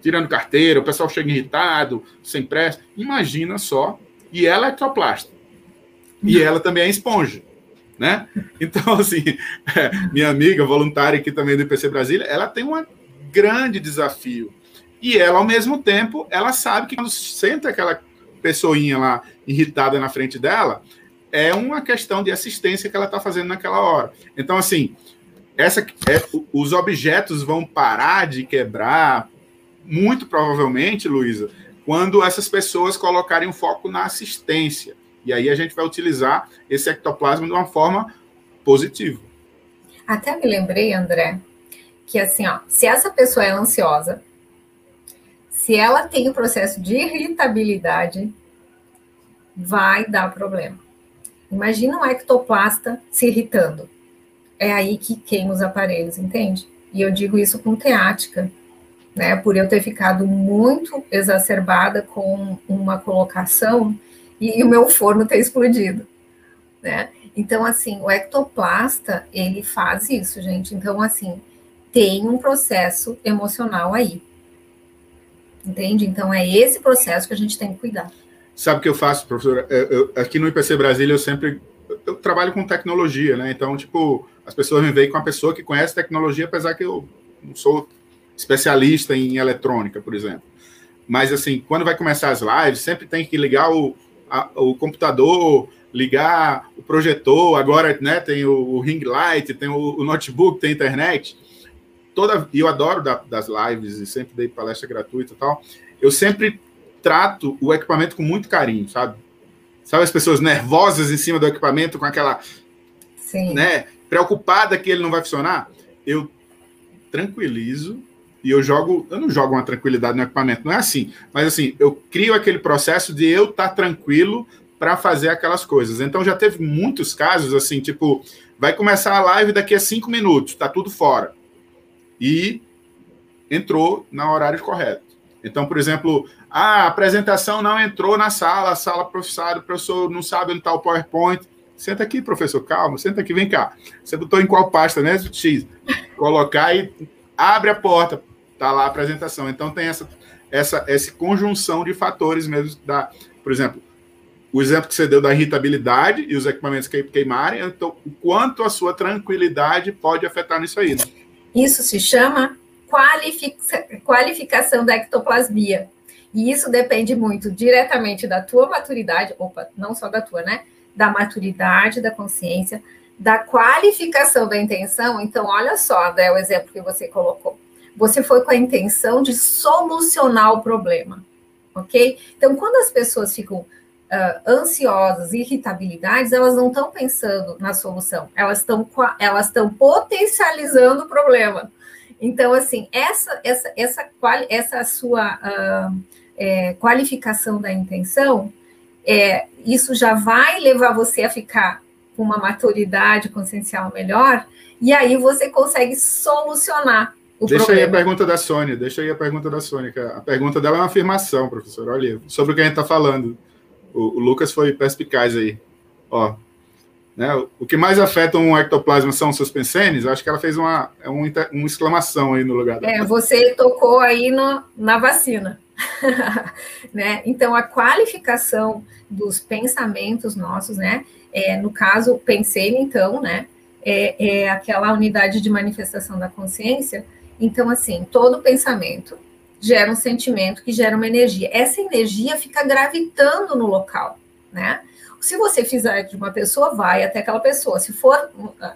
tirando carteira, o pessoal chega irritado, sem pressa. Imagina só. E ela é ectoplasta. E ela também é esponja. Né? Então, assim, minha amiga voluntária aqui também do IPC Brasília, ela tem um grande desafio e ela, ao mesmo tempo, ela sabe que quando senta aquela pessoinha lá irritada na frente dela, é uma questão de assistência que ela está fazendo naquela hora. Então, assim, essa, é, os objetos vão parar de quebrar, muito provavelmente, Luísa, quando essas pessoas colocarem o foco na assistência. E aí a gente vai utilizar esse ectoplasma de uma forma positiva. Até me lembrei, André, que assim, ó, se essa pessoa é ansiosa, se ela tem o processo de irritabilidade, vai dar problema. Imagina um ectoplasta se irritando. É aí que queima os aparelhos, entende? E eu digo isso com teática, né? Por eu ter ficado muito exacerbada com uma colocação e, e o meu forno ter explodido, né? Então, assim, o ectoplasta, ele faz isso, gente. Então, assim, tem um processo emocional aí. Entende? Então é esse processo que a gente tem que cuidar. Sabe o que eu faço, professora? Eu, eu, aqui no IPC Brasília eu sempre eu trabalho com tecnologia, né? Então, tipo, as pessoas me veem com uma pessoa que conhece tecnologia, apesar que eu não sou especialista em eletrônica, por exemplo. Mas, assim, quando vai começar as lives, sempre tem que ligar o, a, o computador, ligar o projetor, agora né, tem o, o ring light, tem o, o notebook, tem internet toda e eu adoro da, das lives e sempre dei palestra gratuita e tal. Eu sempre trato o equipamento com muito carinho, sabe? Sabe as pessoas nervosas em cima do equipamento com aquela Sim. né, preocupada que ele não vai funcionar? Eu tranquilizo e eu jogo, eu não jogo uma tranquilidade no equipamento, não é assim, mas assim, eu crio aquele processo de eu estar tá tranquilo para fazer aquelas coisas. Então já teve muitos casos assim, tipo, vai começar a live daqui a cinco minutos, tá tudo fora e entrou no horário correto. Então, por exemplo, a apresentação não entrou na sala, a sala professor, o professor não sabe onde está o PowerPoint. Senta aqui, professor, calma, senta aqui, vem cá. Você botou em qual pasta, né? X. Colocar e abre a porta, tá lá a apresentação. Então tem essa, essa, essa conjunção de fatores mesmo da, por exemplo, o exemplo que você deu da irritabilidade e os equipamentos que queimarem, então o quanto a sua tranquilidade pode afetar nisso aí. Né? Isso se chama qualificação da ectoplasmia. E isso depende muito diretamente da tua maturidade, opa, não só da tua, né? Da maturidade da consciência, da qualificação da intenção. Então, olha só, o exemplo que você colocou. Você foi com a intenção de solucionar o problema, ok? Então, quando as pessoas ficam uh, ansiosas, irritabilidades, elas não estão pensando na solução, elas estão elas estão potencializando o problema. Então, assim, essa essa essa essa sua uh, é, qualificação da intenção, é, isso já vai levar você a ficar com uma maturidade consciencial melhor, e aí você consegue solucionar o deixa problema. aí a pergunta da Sônia, deixa aí a pergunta da Sônia. A pergunta dela é uma afirmação, professor. Olha, sobre o que a gente está falando. O, o, Lucas foi perspicaz aí. Ó, né, o que mais afeta um ectoplasma são os seus pensenes? Acho que ela fez uma, é uma, uma exclamação aí no lugar. É, você tocou aí no, na vacina. né? Então, a qualificação dos pensamentos nossos, né? É, no caso, pensei então, né? É, é aquela unidade de manifestação da consciência. Então, assim, todo pensamento gera um sentimento que gera uma energia. Essa energia fica gravitando no local, né? Se você fizer de uma pessoa, vai até aquela pessoa. Se for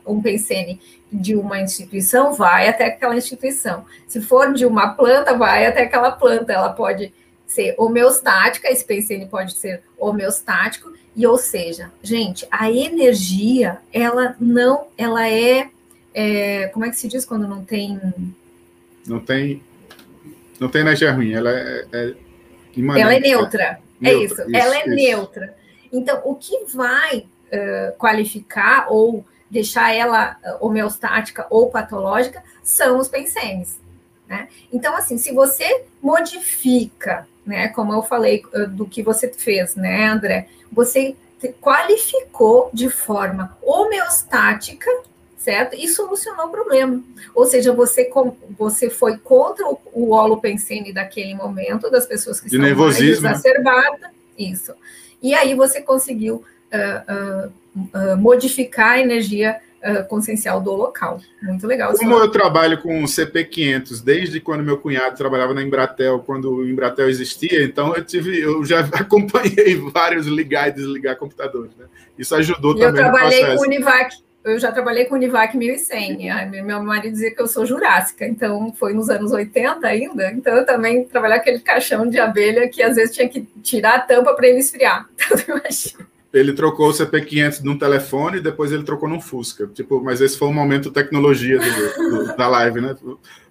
um pensene de uma instituição, vai até aquela instituição. Se for de uma planta, vai até aquela planta. Ela pode ser homeostática, esse pensene pode ser homeostático, e ou seja, gente, a energia, ela não, ela é, é como é que se diz quando não tem... Não tem não tem energia ruim, ela é, é imanente. Ela é neutra. É neutra. É isso, isso ela é isso. neutra. Então, o que vai uh, qualificar ou deixar ela homeostática ou patológica são os pensenes. Né? Então, assim, se você modifica, né, como eu falei do que você fez, né, André, você qualificou de forma homeostática certo? E solucionou o problema. Ou seja, você, você foi contra o, o holopensene daquele momento, das pessoas que De mais né? exacerbadas, isso. E aí você conseguiu uh, uh, uh, modificar a energia consciencial do local. Muito legal. Como eu trabalho com CP500 desde quando meu cunhado trabalhava na Embratel, quando o Embratel existia, então eu tive, eu já acompanhei vários ligar e desligar computadores. Né? Isso ajudou e também. Eu trabalhei com o Univac eu já trabalhei com o Univac 1100. Meu marido dizia que eu sou jurássica, então foi nos anos 80 ainda. Então eu também trabalhei aquele caixão de abelha que às vezes tinha que tirar a tampa para ele esfriar. Então, ele trocou o CP500 num telefone e depois ele trocou num Fusca. Tipo, mas esse foi o momento tecnologia do, do, da live, né?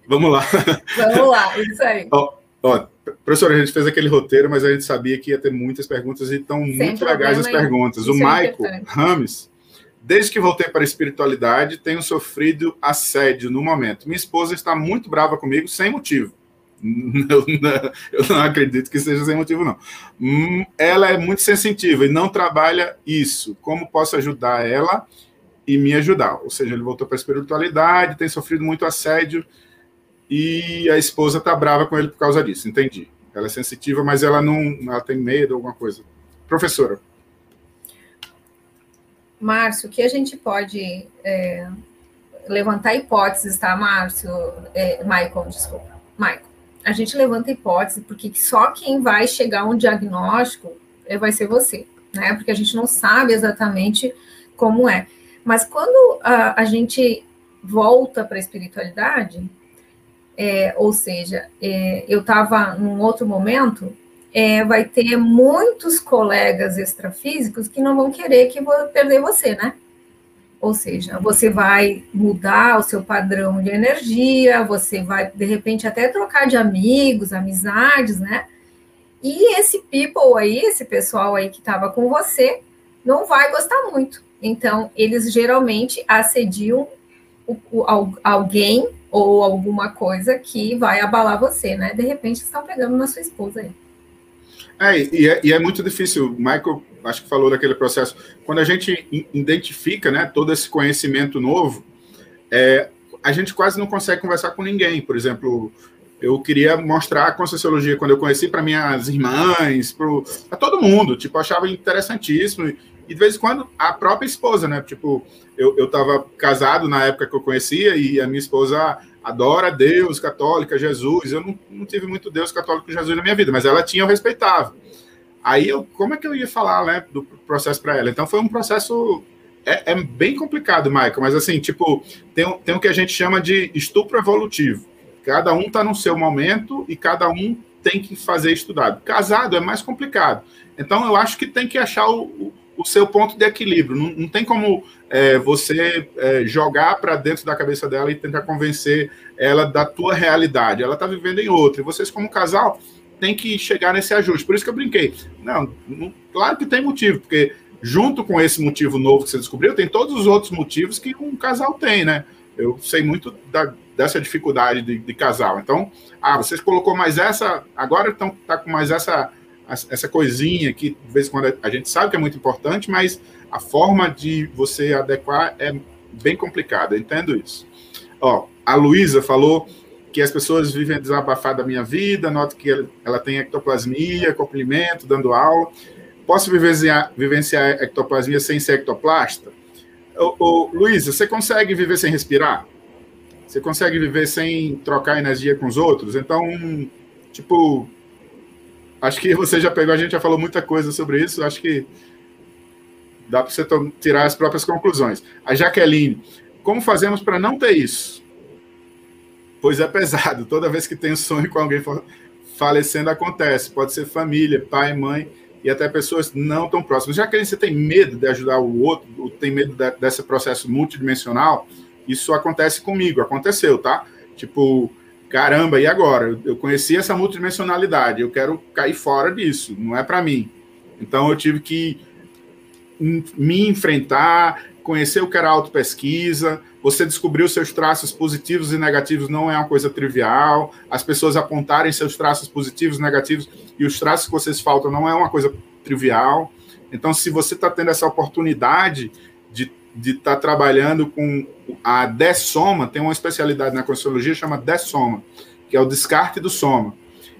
Vamos lá. Vamos lá, isso aí. Ó, ó, professora, a gente fez aquele roteiro, mas a gente sabia que ia ter muitas perguntas e estão muito legais as perguntas. o é Michael Rames Desde que voltei para a espiritualidade, tenho sofrido assédio no momento. Minha esposa está muito brava comigo sem motivo. Eu não, acredito que seja sem motivo, não. Hum, ela é muito sensitiva e não trabalha isso. Como posso ajudar ela e me ajudar? Ou seja, ele voltou para a espiritualidade, tem sofrido muito assédio e a esposa está brava com ele por causa disso. Entendi. Ela é sensitiva, mas ela não, ela tem medo, alguma coisa. Professora. Márcio, que a gente pode é, levantar hipóteses, tá, Márcio? É, Michael, desculpa. Michael, a gente levanta hipótese porque só quem vai chegar a um diagnóstico é, vai ser você, né? Porque a gente não sabe exatamente como é. Mas quando a, a gente volta para a espiritualidade, é, ou seja, é, eu estava num outro momento, é, vai ter muitos colegas extrafísicos que não vão querer que vou perder você, né? Ou seja, você vai mudar o seu padrão de energia, você vai, de repente, até trocar de amigos, amizades, né? E esse people aí, esse pessoal aí que estava com você, não vai gostar muito. Então, eles geralmente assediam o, o, alguém ou alguma coisa que vai abalar você, né? De repente, estão pegando na sua esposa aí. É e, é, e é muito difícil. O Michael, acho que falou daquele processo. Quando a gente identifica né, todo esse conhecimento novo, é, a gente quase não consegue conversar com ninguém. Por exemplo, eu queria mostrar a Conscienciologia quando eu conheci para minhas irmãs, para todo mundo. Tipo, achava interessantíssimo. E de vez em quando a própria esposa, né? Tipo, eu, eu casado na época que eu conhecia e a minha esposa adora Deus, católica, Jesus. Eu não, não tive muito Deus católico Jesus na minha vida, mas ela tinha, eu respeitava. Aí, eu, como é que eu ia falar né, do processo para ela? Então, foi um processo. É, é, bem complicado, Michael, mas assim, tipo, tem, tem o que a gente chama de estupro evolutivo. Cada um está no seu momento e cada um tem que fazer estudado. Casado é mais complicado. Então, eu acho que tem que achar o, o, o seu ponto de equilíbrio. Não, não tem como é, você é, jogar para dentro da cabeça dela e tentar convencer ela da tua realidade. Ela está vivendo em outra. E vocês, como casal, tem que chegar nesse ajuste. Por isso que eu brinquei. Não, não, claro que tem motivo, porque junto com esse motivo novo que você descobriu, tem todos os outros motivos que um casal tem, né? Eu sei muito da, dessa dificuldade de, de, casal. Então, ah, vocês colocou mais essa, agora estão tá com mais essa essa coisinha que de vez em quando a gente sabe que é muito importante, mas a forma de você adequar é bem complicada. Entendo isso. Ó, a Luísa falou que as pessoas vivem desabafar da minha vida, noto que ela tem ectoplasmia, comprimento, dando aula. Posso vivenciar, vivenciar ectoplasmia sem ser ectoplasta? Ô, ô, Luísa, você consegue viver sem respirar? Você consegue viver sem trocar energia com os outros? Então, tipo, acho que você já pegou, a gente já falou muita coisa sobre isso, acho que dá para você tirar as próprias conclusões. A Jaqueline, como fazemos para não ter isso? pois é pesado. Toda vez que tem um sonho com alguém falecendo, acontece. Pode ser família, pai, mãe e até pessoas não tão próximas. Que você tem medo de ajudar o outro, ou tem medo de, desse processo multidimensional, isso acontece comigo, aconteceu, tá? Tipo, caramba, e agora? Eu conheci essa multidimensionalidade, eu quero cair fora disso, não é para mim. Então eu tive que me enfrentar, conhecer o que era autopesquisa, você descobrir os seus traços positivos e negativos não é uma coisa trivial, as pessoas apontarem seus traços positivos negativos e os traços que vocês faltam não é uma coisa trivial. Então, se você está tendo essa oportunidade de estar tá trabalhando com a dessoma, tem uma especialidade na Consciologia chama dessoma, que é o descarte do soma.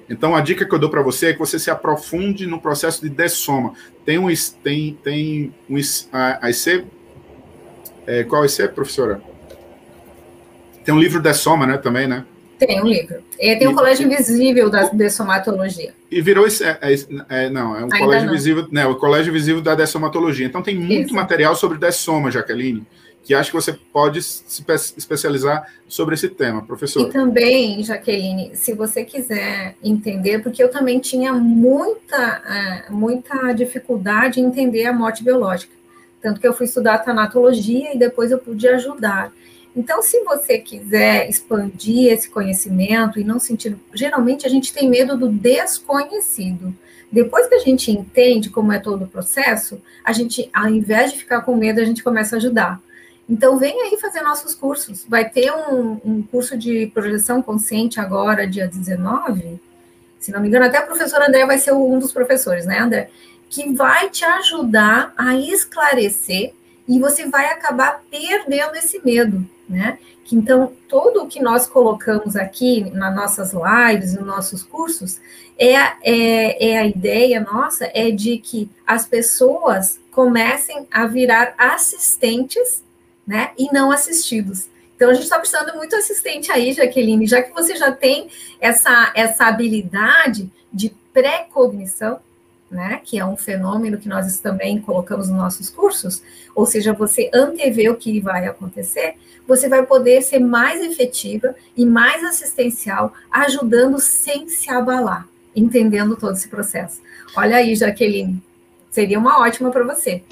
Então, a dica que eu dou para você é que você se aprofunde no processo de dessoma. Tem um, tem, tem um, a, a IC é, qual é, professora? Tem um livro da Soma, né, também, né? Tem um livro. E tem o um Colégio Invisível da dessomatologia. E virou é, é, é, não, é um Ainda colégio não. visível, né, o Colégio Visível da dessomatologia. Então tem muito Isso. material sobre dessoma, Jaqueline, que acho que você pode se especializar sobre esse tema, professor. E também, Jaqueline, se você quiser entender, porque eu também tinha muita, é, muita dificuldade em entender a morte biológica. Tanto que eu fui estudar tanatologia e depois eu pude ajudar. Então, se você quiser expandir esse conhecimento e não sentir. Geralmente a gente tem medo do desconhecido. Depois que a gente entende como é todo o processo, a gente, ao invés de ficar com medo, a gente começa a ajudar. Então, vem aí fazer nossos cursos. Vai ter um, um curso de projeção consciente agora, dia 19. Se não me engano, até o professor André vai ser um dos professores, né, André? que vai te ajudar a esclarecer e você vai acabar perdendo esse medo, né? Que então tudo o que nós colocamos aqui nas nossas lives, nos nossos cursos, é, é, é a ideia nossa é de que as pessoas comecem a virar assistentes, né? E não assistidos. Então a gente está precisando muito assistente aí, Jaqueline, já que você já tem essa, essa habilidade de pré-cognição, né, que é um fenômeno que nós também colocamos nos nossos cursos, ou seja, você antevê o que vai acontecer, você vai poder ser mais efetiva e mais assistencial, ajudando sem se abalar, entendendo todo esse processo. Olha aí, Jaqueline, seria uma ótima para você.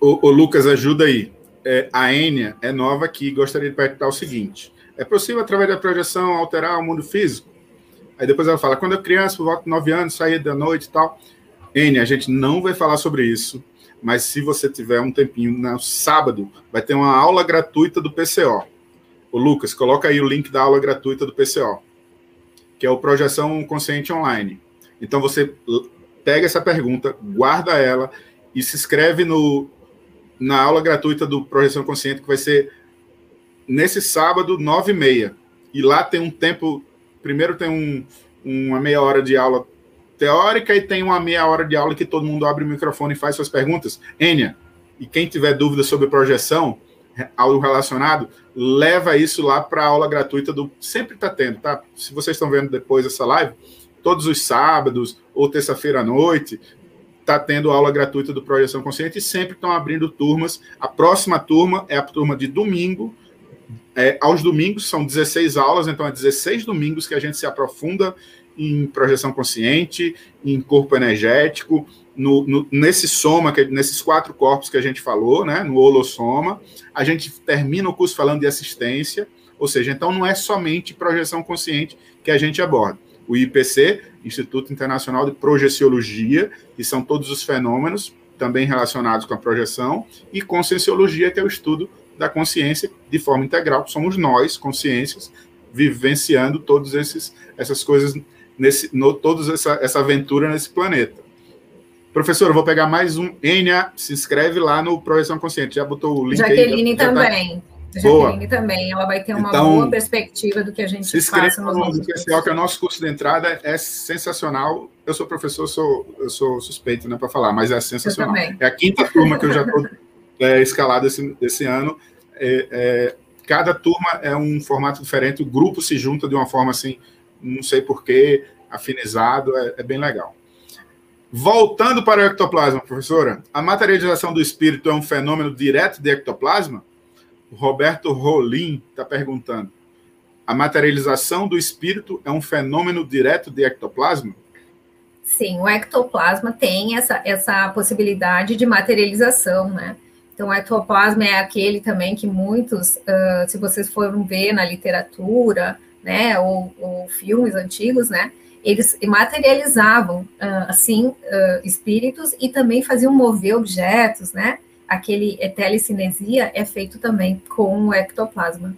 O, Lucas, ajuda aí. É, a Enia é nova aqui gostaria de perguntar o seguinte: é possível, através da projeção, alterar o mundo físico? Aí depois ela fala: quando eu criança, por volta de 9 anos, saía da noite e tal N, a gente não vai falar sobre isso, mas se você tiver um tempinho no sábado, vai ter uma aula gratuita do PCO. O Lucas, coloca aí o link da aula gratuita do PCO, que é o Projeção Consciente Online. Então você pega essa pergunta, guarda ela e se inscreve no, na aula gratuita do Projeção Consciente, que vai ser nesse sábado, nove e meia. E lá tem um tempo. Primeiro tem um, uma meia hora de aula teórica e tem uma meia hora de aula que todo mundo abre o microfone e faz suas perguntas. Enia, e quem tiver dúvida sobre projeção, algo relacionado, leva isso lá para a aula gratuita do. Sempre está tendo, tá? Se vocês estão vendo depois essa live, todos os sábados ou terça-feira à noite, está tendo aula gratuita do Projeção Consciente e sempre estão abrindo turmas. A próxima turma é a turma de domingo. É, aos domingos são 16 aulas, então é 16 domingos que a gente se aprofunda em projeção consciente, em corpo energético, no, no, nesse soma, que, nesses quatro corpos que a gente falou, né, no holossoma, a gente termina o curso falando de assistência, ou seja, então não é somente projeção consciente que a gente aborda. O IPC, Instituto Internacional de Projeciologia, que são todos os fenômenos também relacionados com a projeção, e Conscienciologia, que é o estudo da consciência de forma integral, somos nós, consciências, vivenciando todas essas coisas, nesse, no, toda essa, essa aventura nesse planeta. Professor, eu vou pegar mais um. Enia, se inscreve lá no Projeção Consciente. Já botou o link Jaqueline aí, já, também. Tá... Jaqueline também. Ela vai ter uma então, boa perspectiva do que a gente se inscreve no especial, que é o nosso curso de entrada é sensacional. Eu sou professor, sou, eu sou suspeito né, para falar, mas é sensacional. É a quinta turma que eu já estou é, escalado esse, esse ano. É, é, cada turma é um formato diferente, o grupo se junta de uma forma assim, não sei porquê, afinizado, é, é bem legal. Voltando para o ectoplasma, professora, a materialização do espírito é um fenômeno direto de ectoplasma? O Roberto Rolim está perguntando. A materialização do espírito é um fenômeno direto de ectoplasma? Sim, o ectoplasma tem essa, essa possibilidade de materialização, né? Então, o ectoplasma é aquele também que muitos, uh, se vocês foram ver na literatura, né, ou, ou filmes antigos, né, eles materializavam, uh, assim, uh, espíritos e também faziam mover objetos, né? Aquele telecinesia é feito também com o ectoplasma.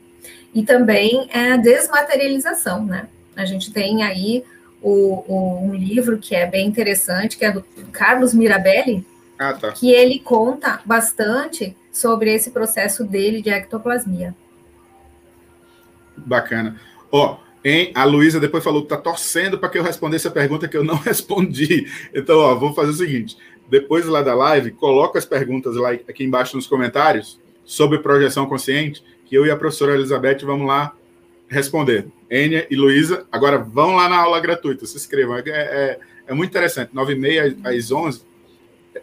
E também é a desmaterialização, né? A gente tem aí o, o, um livro que é bem interessante, que é do Carlos Mirabelli, ah, tá. que ele conta bastante sobre esse processo dele de ectoplasmia. Bacana. Ó, Hein? A Luísa depois falou que está torcendo para que eu respondesse a pergunta que eu não respondi. Então, ó, vou fazer o seguinte: depois lá da live, coloca as perguntas lá aqui embaixo nos comentários sobre projeção consciente, que eu e a professora Elizabeth vamos lá responder. Enia e Luísa, agora vão lá na aula gratuita, se inscrevam. É, é, é muito interessante. 9h30 às 11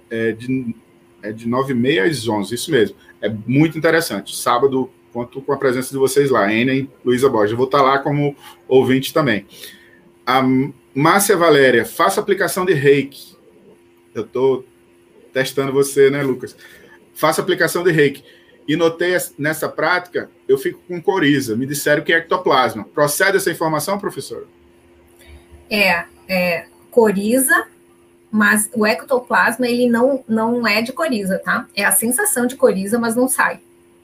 é de, é de 9h30 às 11 isso mesmo. É muito interessante. Sábado, Conto com a presença de vocês lá, Enia e Luísa Borges. Eu vou estar lá como ouvinte também. A Márcia Valéria, faça aplicação de reiki. Eu estou testando você, né, Lucas? Faça aplicação de reiki. E notei nessa prática, eu fico com coriza. Me disseram que é ectoplasma. Procede essa informação, professora? É, é coriza, mas o ectoplasma ele não, não é de coriza, tá? É a sensação de coriza, mas não sai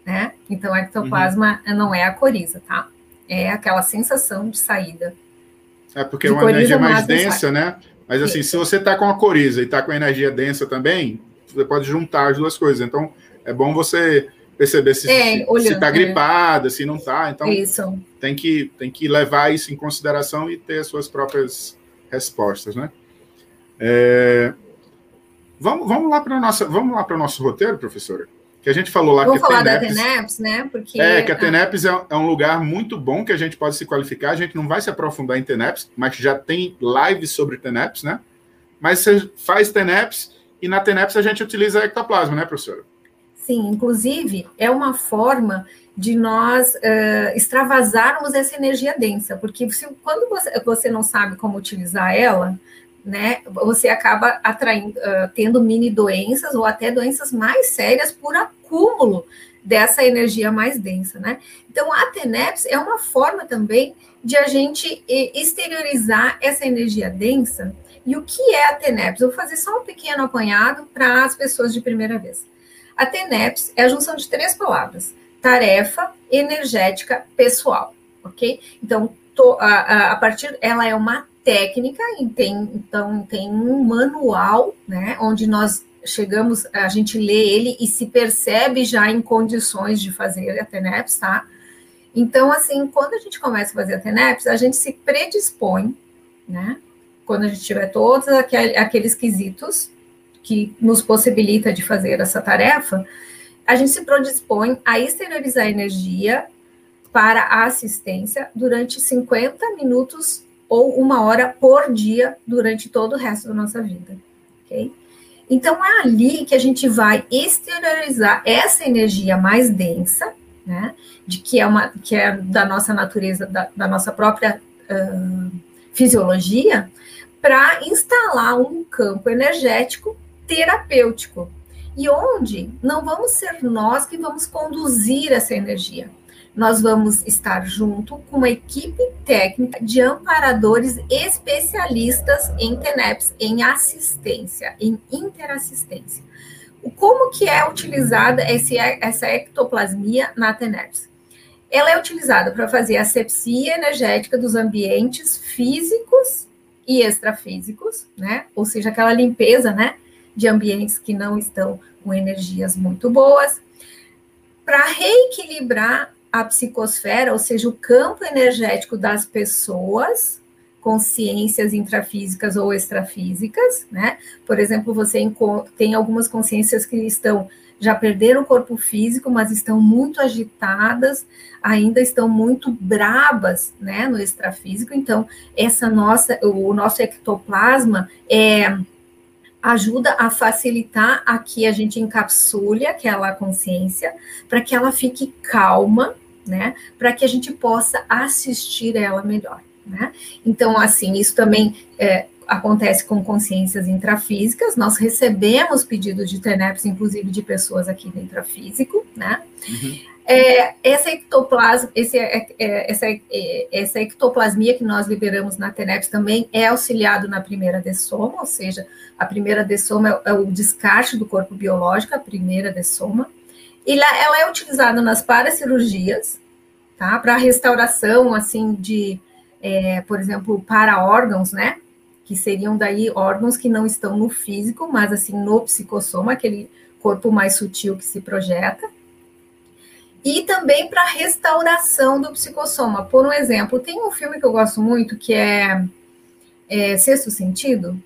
né? Então, ectoplasma uhum. não é a coriza, tá? É aquela sensação de saída. É porque é uma energia mais densa, né? Mas assim, Isso. se você tá com a coriza e tá com a energia densa também, você pode juntar as duas coisas. Então, é bom você perceber se, é, olhando, se tá é. gripada, é. se não tá. Então, isso. Tem, que, tem que levar isso em consideração e ter as suas próprias respostas, né? É... Vamos, vamos lá para nossa, vamos lá para o nosso roteiro, professora que a gente falou lá Vamos que falar TENEPS, da TENEPS, né? Porque é que a TENEPS é, é, um lugar muito bom que a gente pode se qualificar. A gente não vai se aprofundar em TENEPS, mas já tem lives sobre TENEPS, né? Mas você faz TENEPS e na TENEPS a gente utiliza ectoplasma, né, professora? Sim, inclusive é uma forma de nós uh, extravasarmos essa energia densa, porque se, quando você, você não sabe como utilizar ela, né, você acaba atraindo, uh, tendo mini doenças ou até doenças mais sérias por acúmulo dessa energia mais densa, né? Então, a TENEPS é uma forma também de a gente exteriorizar essa energia densa. E o que é a TENEPS? Eu vou fazer só um pequeno apanhado para as pessoas de primeira vez. A TENEPS é a junção de três palavras: tarefa, energética, pessoal, ok? Então, to, a, a, a partir, ela é uma técnica, e tem, então tem um manual, né, onde nós chegamos, a gente lê ele e se percebe já em condições de fazer a TENEPS, tá? Então, assim, quando a gente começa a fazer a TENEPS, a gente se predispõe, né? Quando a gente tiver todos aqueles quesitos que nos possibilita de fazer essa tarefa, a gente se predispõe a exteriorizar energia para a assistência durante 50 minutos ou uma hora por dia durante todo o resto da nossa vida, ok? Então é ali que a gente vai exteriorizar essa energia mais densa, né? De que é uma que é da nossa natureza, da, da nossa própria uh, fisiologia, para instalar um campo energético terapêutico. E onde não vamos ser nós que vamos conduzir essa energia, nós vamos estar junto com uma equipe técnica de amparadores especialistas em TENEPS, em assistência, em interassistência. Como que é utilizada essa ectoplasmia na TENEPS? Ela é utilizada para fazer a sepsia energética dos ambientes físicos e extrafísicos, né? Ou seja, aquela limpeza, né, de ambientes que não estão com energias muito boas, para reequilibrar a psicosfera, ou seja, o campo energético das pessoas, consciências intrafísicas ou extrafísicas, né? Por exemplo, você tem algumas consciências que estão já perderam o corpo físico, mas estão muito agitadas, ainda estão muito brabas, né, no extrafísico. Então, essa nossa, o nosso ectoplasma é ajuda a facilitar a que a gente encapsule aquela consciência, para que ela fique calma, né? Para que a gente possa assistir ela melhor, né? Então, assim, isso também é, acontece com consciências intrafísicas. Nós recebemos pedidos de TENEPS, inclusive de pessoas aqui do intrafísico, né? Uhum. É, essa, ectoplasma, esse, é, é, essa, é, essa ectoplasmia que nós liberamos na TENEPS também é auxiliado na primeira dessoma, ou seja, a primeira dessoma é, o descarte do corpo biológico, a primeira dessoma. E ela é utilizada nas paracirurgias, tá? Para restauração, assim, de, é, por exemplo, para órgãos, né? Que seriam daí órgãos que não estão no físico, mas assim no psicossoma, aquele corpo mais sutil que se projeta e também para restauração do psicossoma. Por um exemplo, tem um filme que eu gosto muito que é, é Sexto Sentido,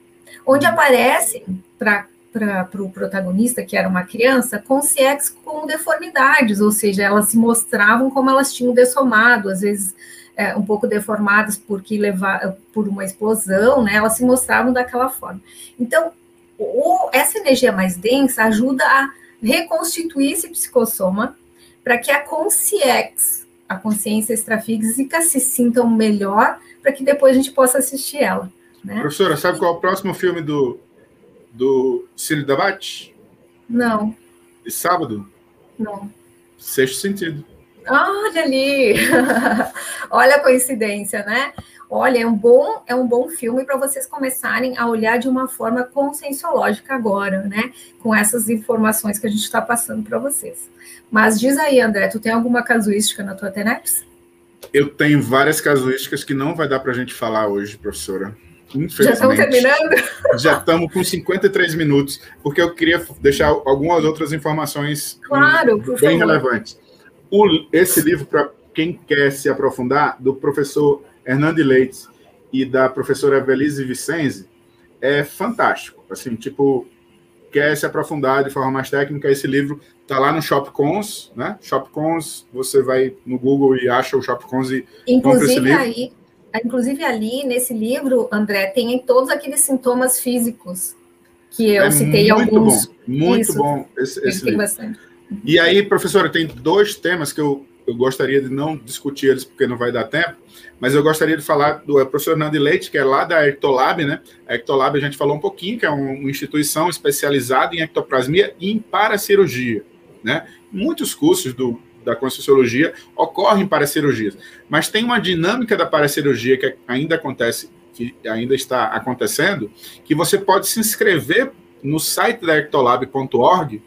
onde aparece para para o pro protagonista, que era uma criança, consciências com deformidades, ou seja, elas se mostravam como elas tinham dessomado, às vezes é, um pouco deformadas porque levar por uma explosão, né? Elas se mostravam daquela forma. Então, o, essa energia mais densa ajuda a reconstituir esse psicossoma para que a consciência, a consciência extrafísica, se sintam melhor, para que depois a gente possa assistir ela. Né? Professora, sabe qual é o próximo filme do, do Cine Debate? Não. De sábado? Não. Sexto Sentido. Olha ali! Olha a coincidência, né? Olha, é um bom, é um bom filme para vocês começarem a olhar de uma forma conscienciológica agora, né? Com essas informações que a gente está passando para vocês. Mas diz aí, André, tu tem alguma casuística na tua TENEPS? Eu tenho várias casuísticas que não vai dar para a gente falar hoje, professora. Já estamos terminando? Já estamos com 53 minutos, porque eu queria deixar algumas outras informações claro, bem relevantes. O, esse livro, para quem quer se aprofundar, do professor Hernando Leite e da professora Evelise Vicenzi, é fantástico. Assim, tipo, quer se aprofundar de forma mais técnica, esse livro está lá no Shopcons, né? Shopcons, você vai no Google e acha o Shopcons e inclusive compra esse livro. Aí, inclusive ali nesse livro, André, tem todos aqueles sintomas físicos que eu é citei muito alguns. Bom, muito Isso, bom esse, esse livro. Bastante. E aí, professora, tem dois temas que eu, eu gostaria de não discutir eles porque não vai dar tempo, mas eu gostaria de falar do professor Nando Leite, que é lá da Ectolab, né? A Ectolab a gente falou um pouquinho, que é uma instituição especializada em ectoplasmia e em paracirurgia, né? Muitos cursos do, da Conscienciologia ocorrem para cirurgias, mas tem uma dinâmica da paracirurgia que ainda acontece, que ainda está acontecendo, que você pode se inscrever no site da ectolab.org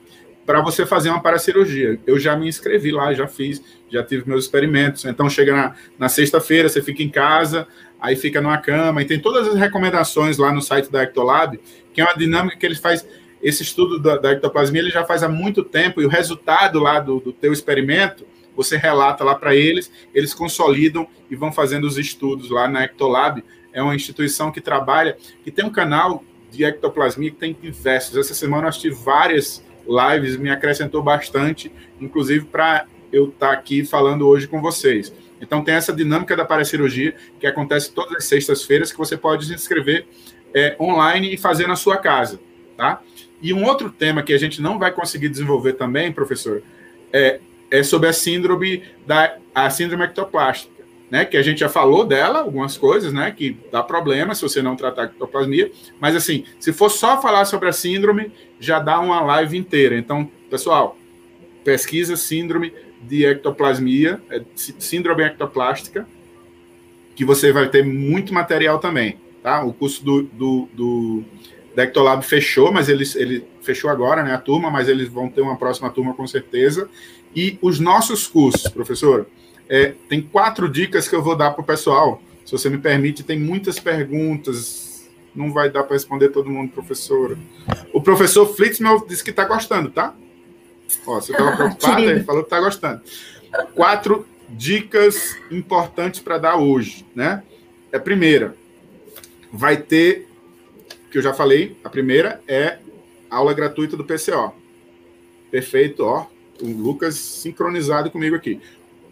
para você fazer uma paracirurgia. Eu já me inscrevi lá, já fiz, já tive meus experimentos. Então, chega na, na sexta-feira, você fica em casa, aí fica numa cama, e tem todas as recomendações lá no site da Ectolab, que é uma dinâmica que ele faz. Esse estudo da, da ectoplasmia ele já faz há muito tempo, e o resultado lá do, do teu experimento, você relata lá para eles, eles consolidam e vão fazendo os estudos lá na Ectolab. É uma instituição que trabalha, que tem um canal de ectoplasmia que tem diversos. Essa semana nós tive várias lives me acrescentou bastante, inclusive para eu estar tá aqui falando hoje com vocês. Então tem essa dinâmica da paracirurgia que acontece todas as sextas-feiras que você pode se inscrever é, online e fazer na sua casa, tá? E um outro tema que a gente não vai conseguir desenvolver também, professor, é, é sobre a síndrome da a síndrome ectoplástica né? Que a gente já falou dela, algumas coisas, né? Que dá problema se você não tratar a ectoplasmia. Mas assim, se for só falar sobre a síndrome, já dá uma live inteira. Então, pessoal, pesquisa síndrome de ectoplasmia, é, síndrome ectoplástica, que você vai ter muito material também, tá? O curso do, do, do da Ectolab fechou, mas ele, ele fechou agora, né, a turma, mas eles vão ter uma próxima turma com certeza. E os nossos cursos, professor, é, tem quatro dicas que eu vou dar para o pessoal. Se você me permite, tem muitas perguntas. Não vai dar para responder todo mundo, professora. O professor Flitzmel disse que está gostando, tá? Ó, você estava preocupado, ele falou que está gostando. Quatro dicas importantes para dar hoje, né? É primeira, vai ter, que eu já falei, a primeira é aula gratuita do PCO. Perfeito, ó. O Lucas sincronizado comigo aqui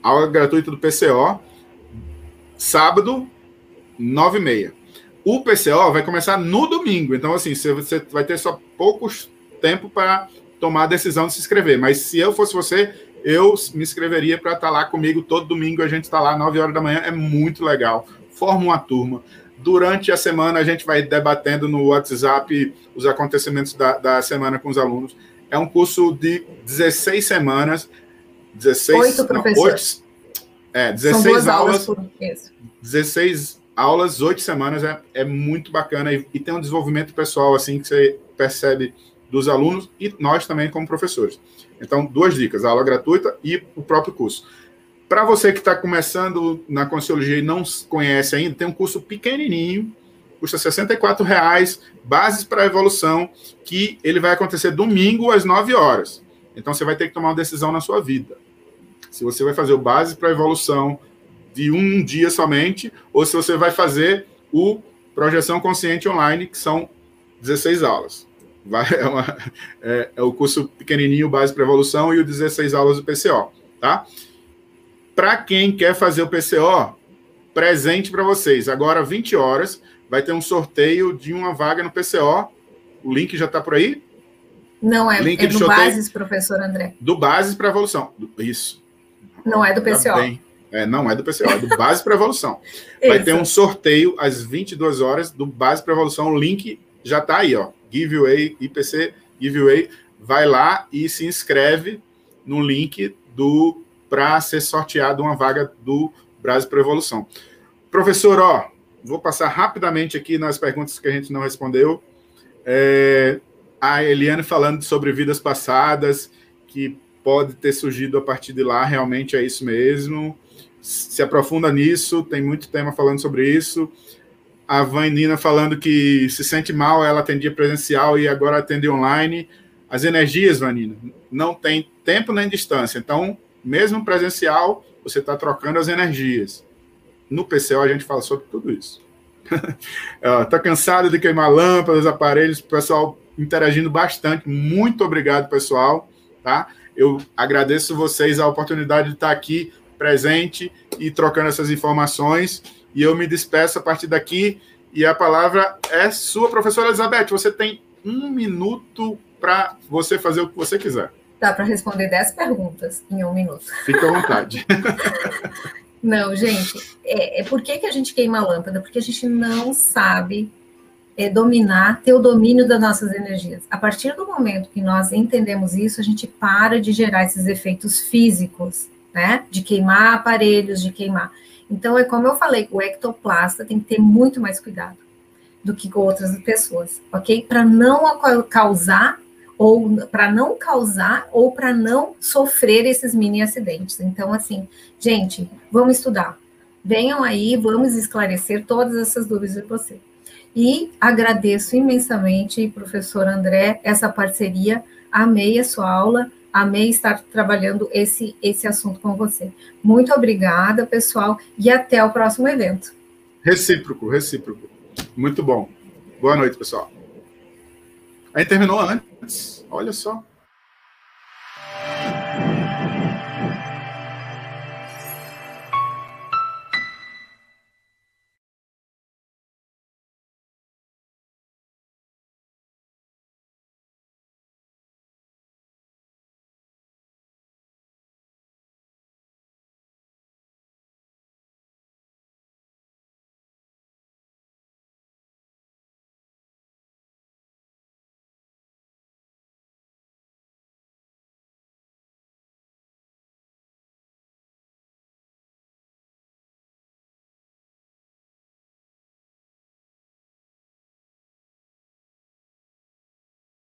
aula gratuita do PCO, sábado, 9 e meia. O PCO vai começar no domingo, então assim, você vai ter só poucos tempo para tomar a decisão de se inscrever. Mas se eu fosse você, eu me inscreveria para estar tá lá comigo todo domingo. A gente está lá 9 horas da manhã, é muito legal. Forma uma turma. Durante a semana, a gente vai debatendo no WhatsApp os acontecimentos da, da semana com os alunos. É um curso de 16 semanas. 16, oito professores. é, 16 aulas, aulas 16 aulas, oito semanas, é, é muito bacana e, e, tem um desenvolvimento pessoal assim que você percebe dos alunos e nós também como professores. Então, duas dicas, a aula gratuita e o próprio curso. Para você que está começando na Consciologia e não conhece ainda, tem um curso pequenininho, custa R$ reais, bases para a evolução, que ele vai acontecer domingo às 9 horas. Então você vai ter que tomar uma decisão na sua vida. Se você vai fazer o base para evolução de um dia somente, ou se você vai fazer o projeção consciente online, que são 16 aulas. Vai, é, uma, é, é, o curso pequenininho base para evolução e o 16 aulas do PCO, tá? Para quem quer fazer o PCO, presente para vocês. Agora, 20 horas, vai ter um sorteio de uma vaga no PCO. O link já está por aí? Não, é, Link é do Bases, professor André. Do Bases para Evolução. Isso. Não é do PCO. É, não é do PCO, é do Base para Evolução. Vai ter um sorteio às 22 horas do Base para Evolução. O link já está aí, ó. Giveaway, IPC Giveaway. Vai lá e se inscreve no link do para ser sorteado uma vaga do Base para Evolução. Professor, ó, vou passar rapidamente aqui nas perguntas que a gente não respondeu. É, a Eliane falando sobre vidas passadas, que pode ter surgido a partir de lá, realmente é isso mesmo. Se aprofunda nisso, tem muito tema falando sobre isso. A Vanina falando que se sente mal, ela atendia presencial e agora atende online. As energias, Vanina, não tem tempo nem distância. Então, mesmo presencial, você está trocando as energias. No PCO a gente fala sobre tudo isso. Está cansado de queimar lâmpadas, aparelhos, pessoal interagindo bastante. Muito obrigado, pessoal. Tá? Eu agradeço vocês a oportunidade de estar aqui presente e trocando essas informações. E eu me despeço a partir daqui. E a palavra é sua, professora Elizabeth. Você tem um minuto para você fazer o que você quiser. Dá para responder dez perguntas em um minuto. Fica à vontade. Não, gente, é, é, por que, que a gente queima a lâmpada? Porque a gente não sabe é, dominar, ter o domínio das nossas energias. A partir do momento que nós entendemos isso, a gente para de gerar esses efeitos físicos, né? De queimar aparelhos, de queimar. Então, é como eu falei, o ectoplasta tem que ter muito mais cuidado do que com outras pessoas, ok? Para não causar ou para não causar ou para não sofrer esses mini acidentes. Então, assim, gente, vamos estudar. Venham aí, vamos esclarecer todas essas dúvidas de você. E agradeço imensamente, professor André, essa parceria. Amei a sua aula, amei estar trabalhando esse, esse assunto com você. Muito obrigada, pessoal, e até o próximo evento. Recíproco, recíproco. Muito bom. Boa noite, pessoal. Aí terminou antes. Olha só.